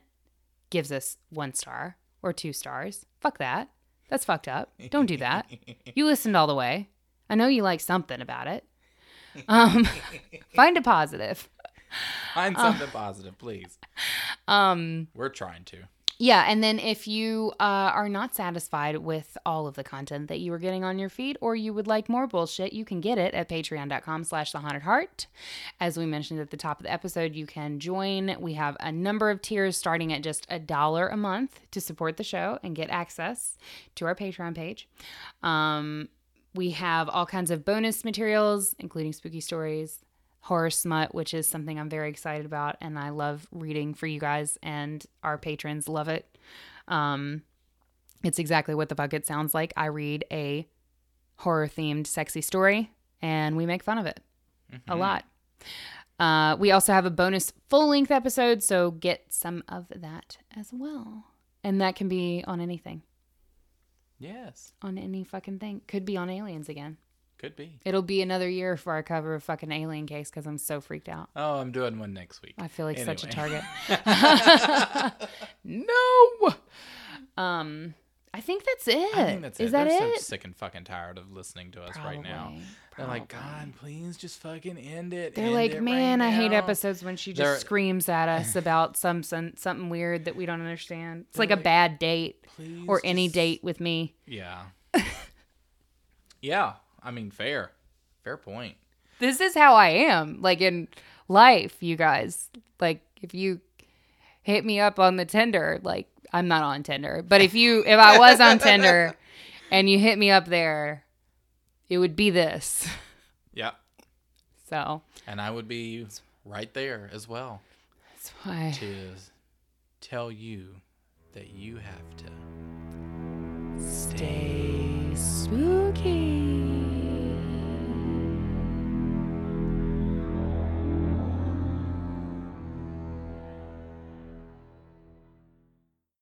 gives us one star or two stars. Fuck that. That's fucked up. Don't do that. You listened all the way. I know you like something about it. Um, find a positive. Find something positive, please. Um, We're trying to. Yeah, and then if you uh, are not satisfied with all of the content that you are getting on your feed, or you would like more bullshit, you can get it at patreon.com slash the haunted heart. As we mentioned at the top of the episode, you can join. We have a number of tiers starting at just a dollar a month to support the show and get access to our Patreon page. Um, we have all kinds of bonus materials, including spooky stories, horror smut, which is something I'm very excited about, and I love reading for you guys, and our patrons love it. Um, it's exactly what the bucket sounds like. I read a horror themed sexy story, and we make fun of it a lot. Uh, we also have a bonus full length episode, so get some of that as well. And that can be on anything, Yes, on any fucking thing. Could be on aliens again. Could be. It'll be another year for our cover of fucking Alien Case because I'm so freaked out. Oh, I'm doing one next week. I feel like such a target. no. Um, I think that's it. I think that's Is it. that They're it? so sick and fucking tired of listening to us right now. Probably, They're like. God, please just fucking end it. They're end like, it right man, I hate episodes when she just They're- screams at us about some, some something weird that we don't understand. It's like, They're a bad date or any just-" date with me. Yeah. yeah. I mean, fair. Fair point. This is how I am, like in life, you guys. Like if you hit me up on the Tinder, like I'm not on Tinder, but if you if I was on Tinder and you hit me up there, it would be this. Yeah. So And I would be right there as well that's why to tell you that you have to stay spooky.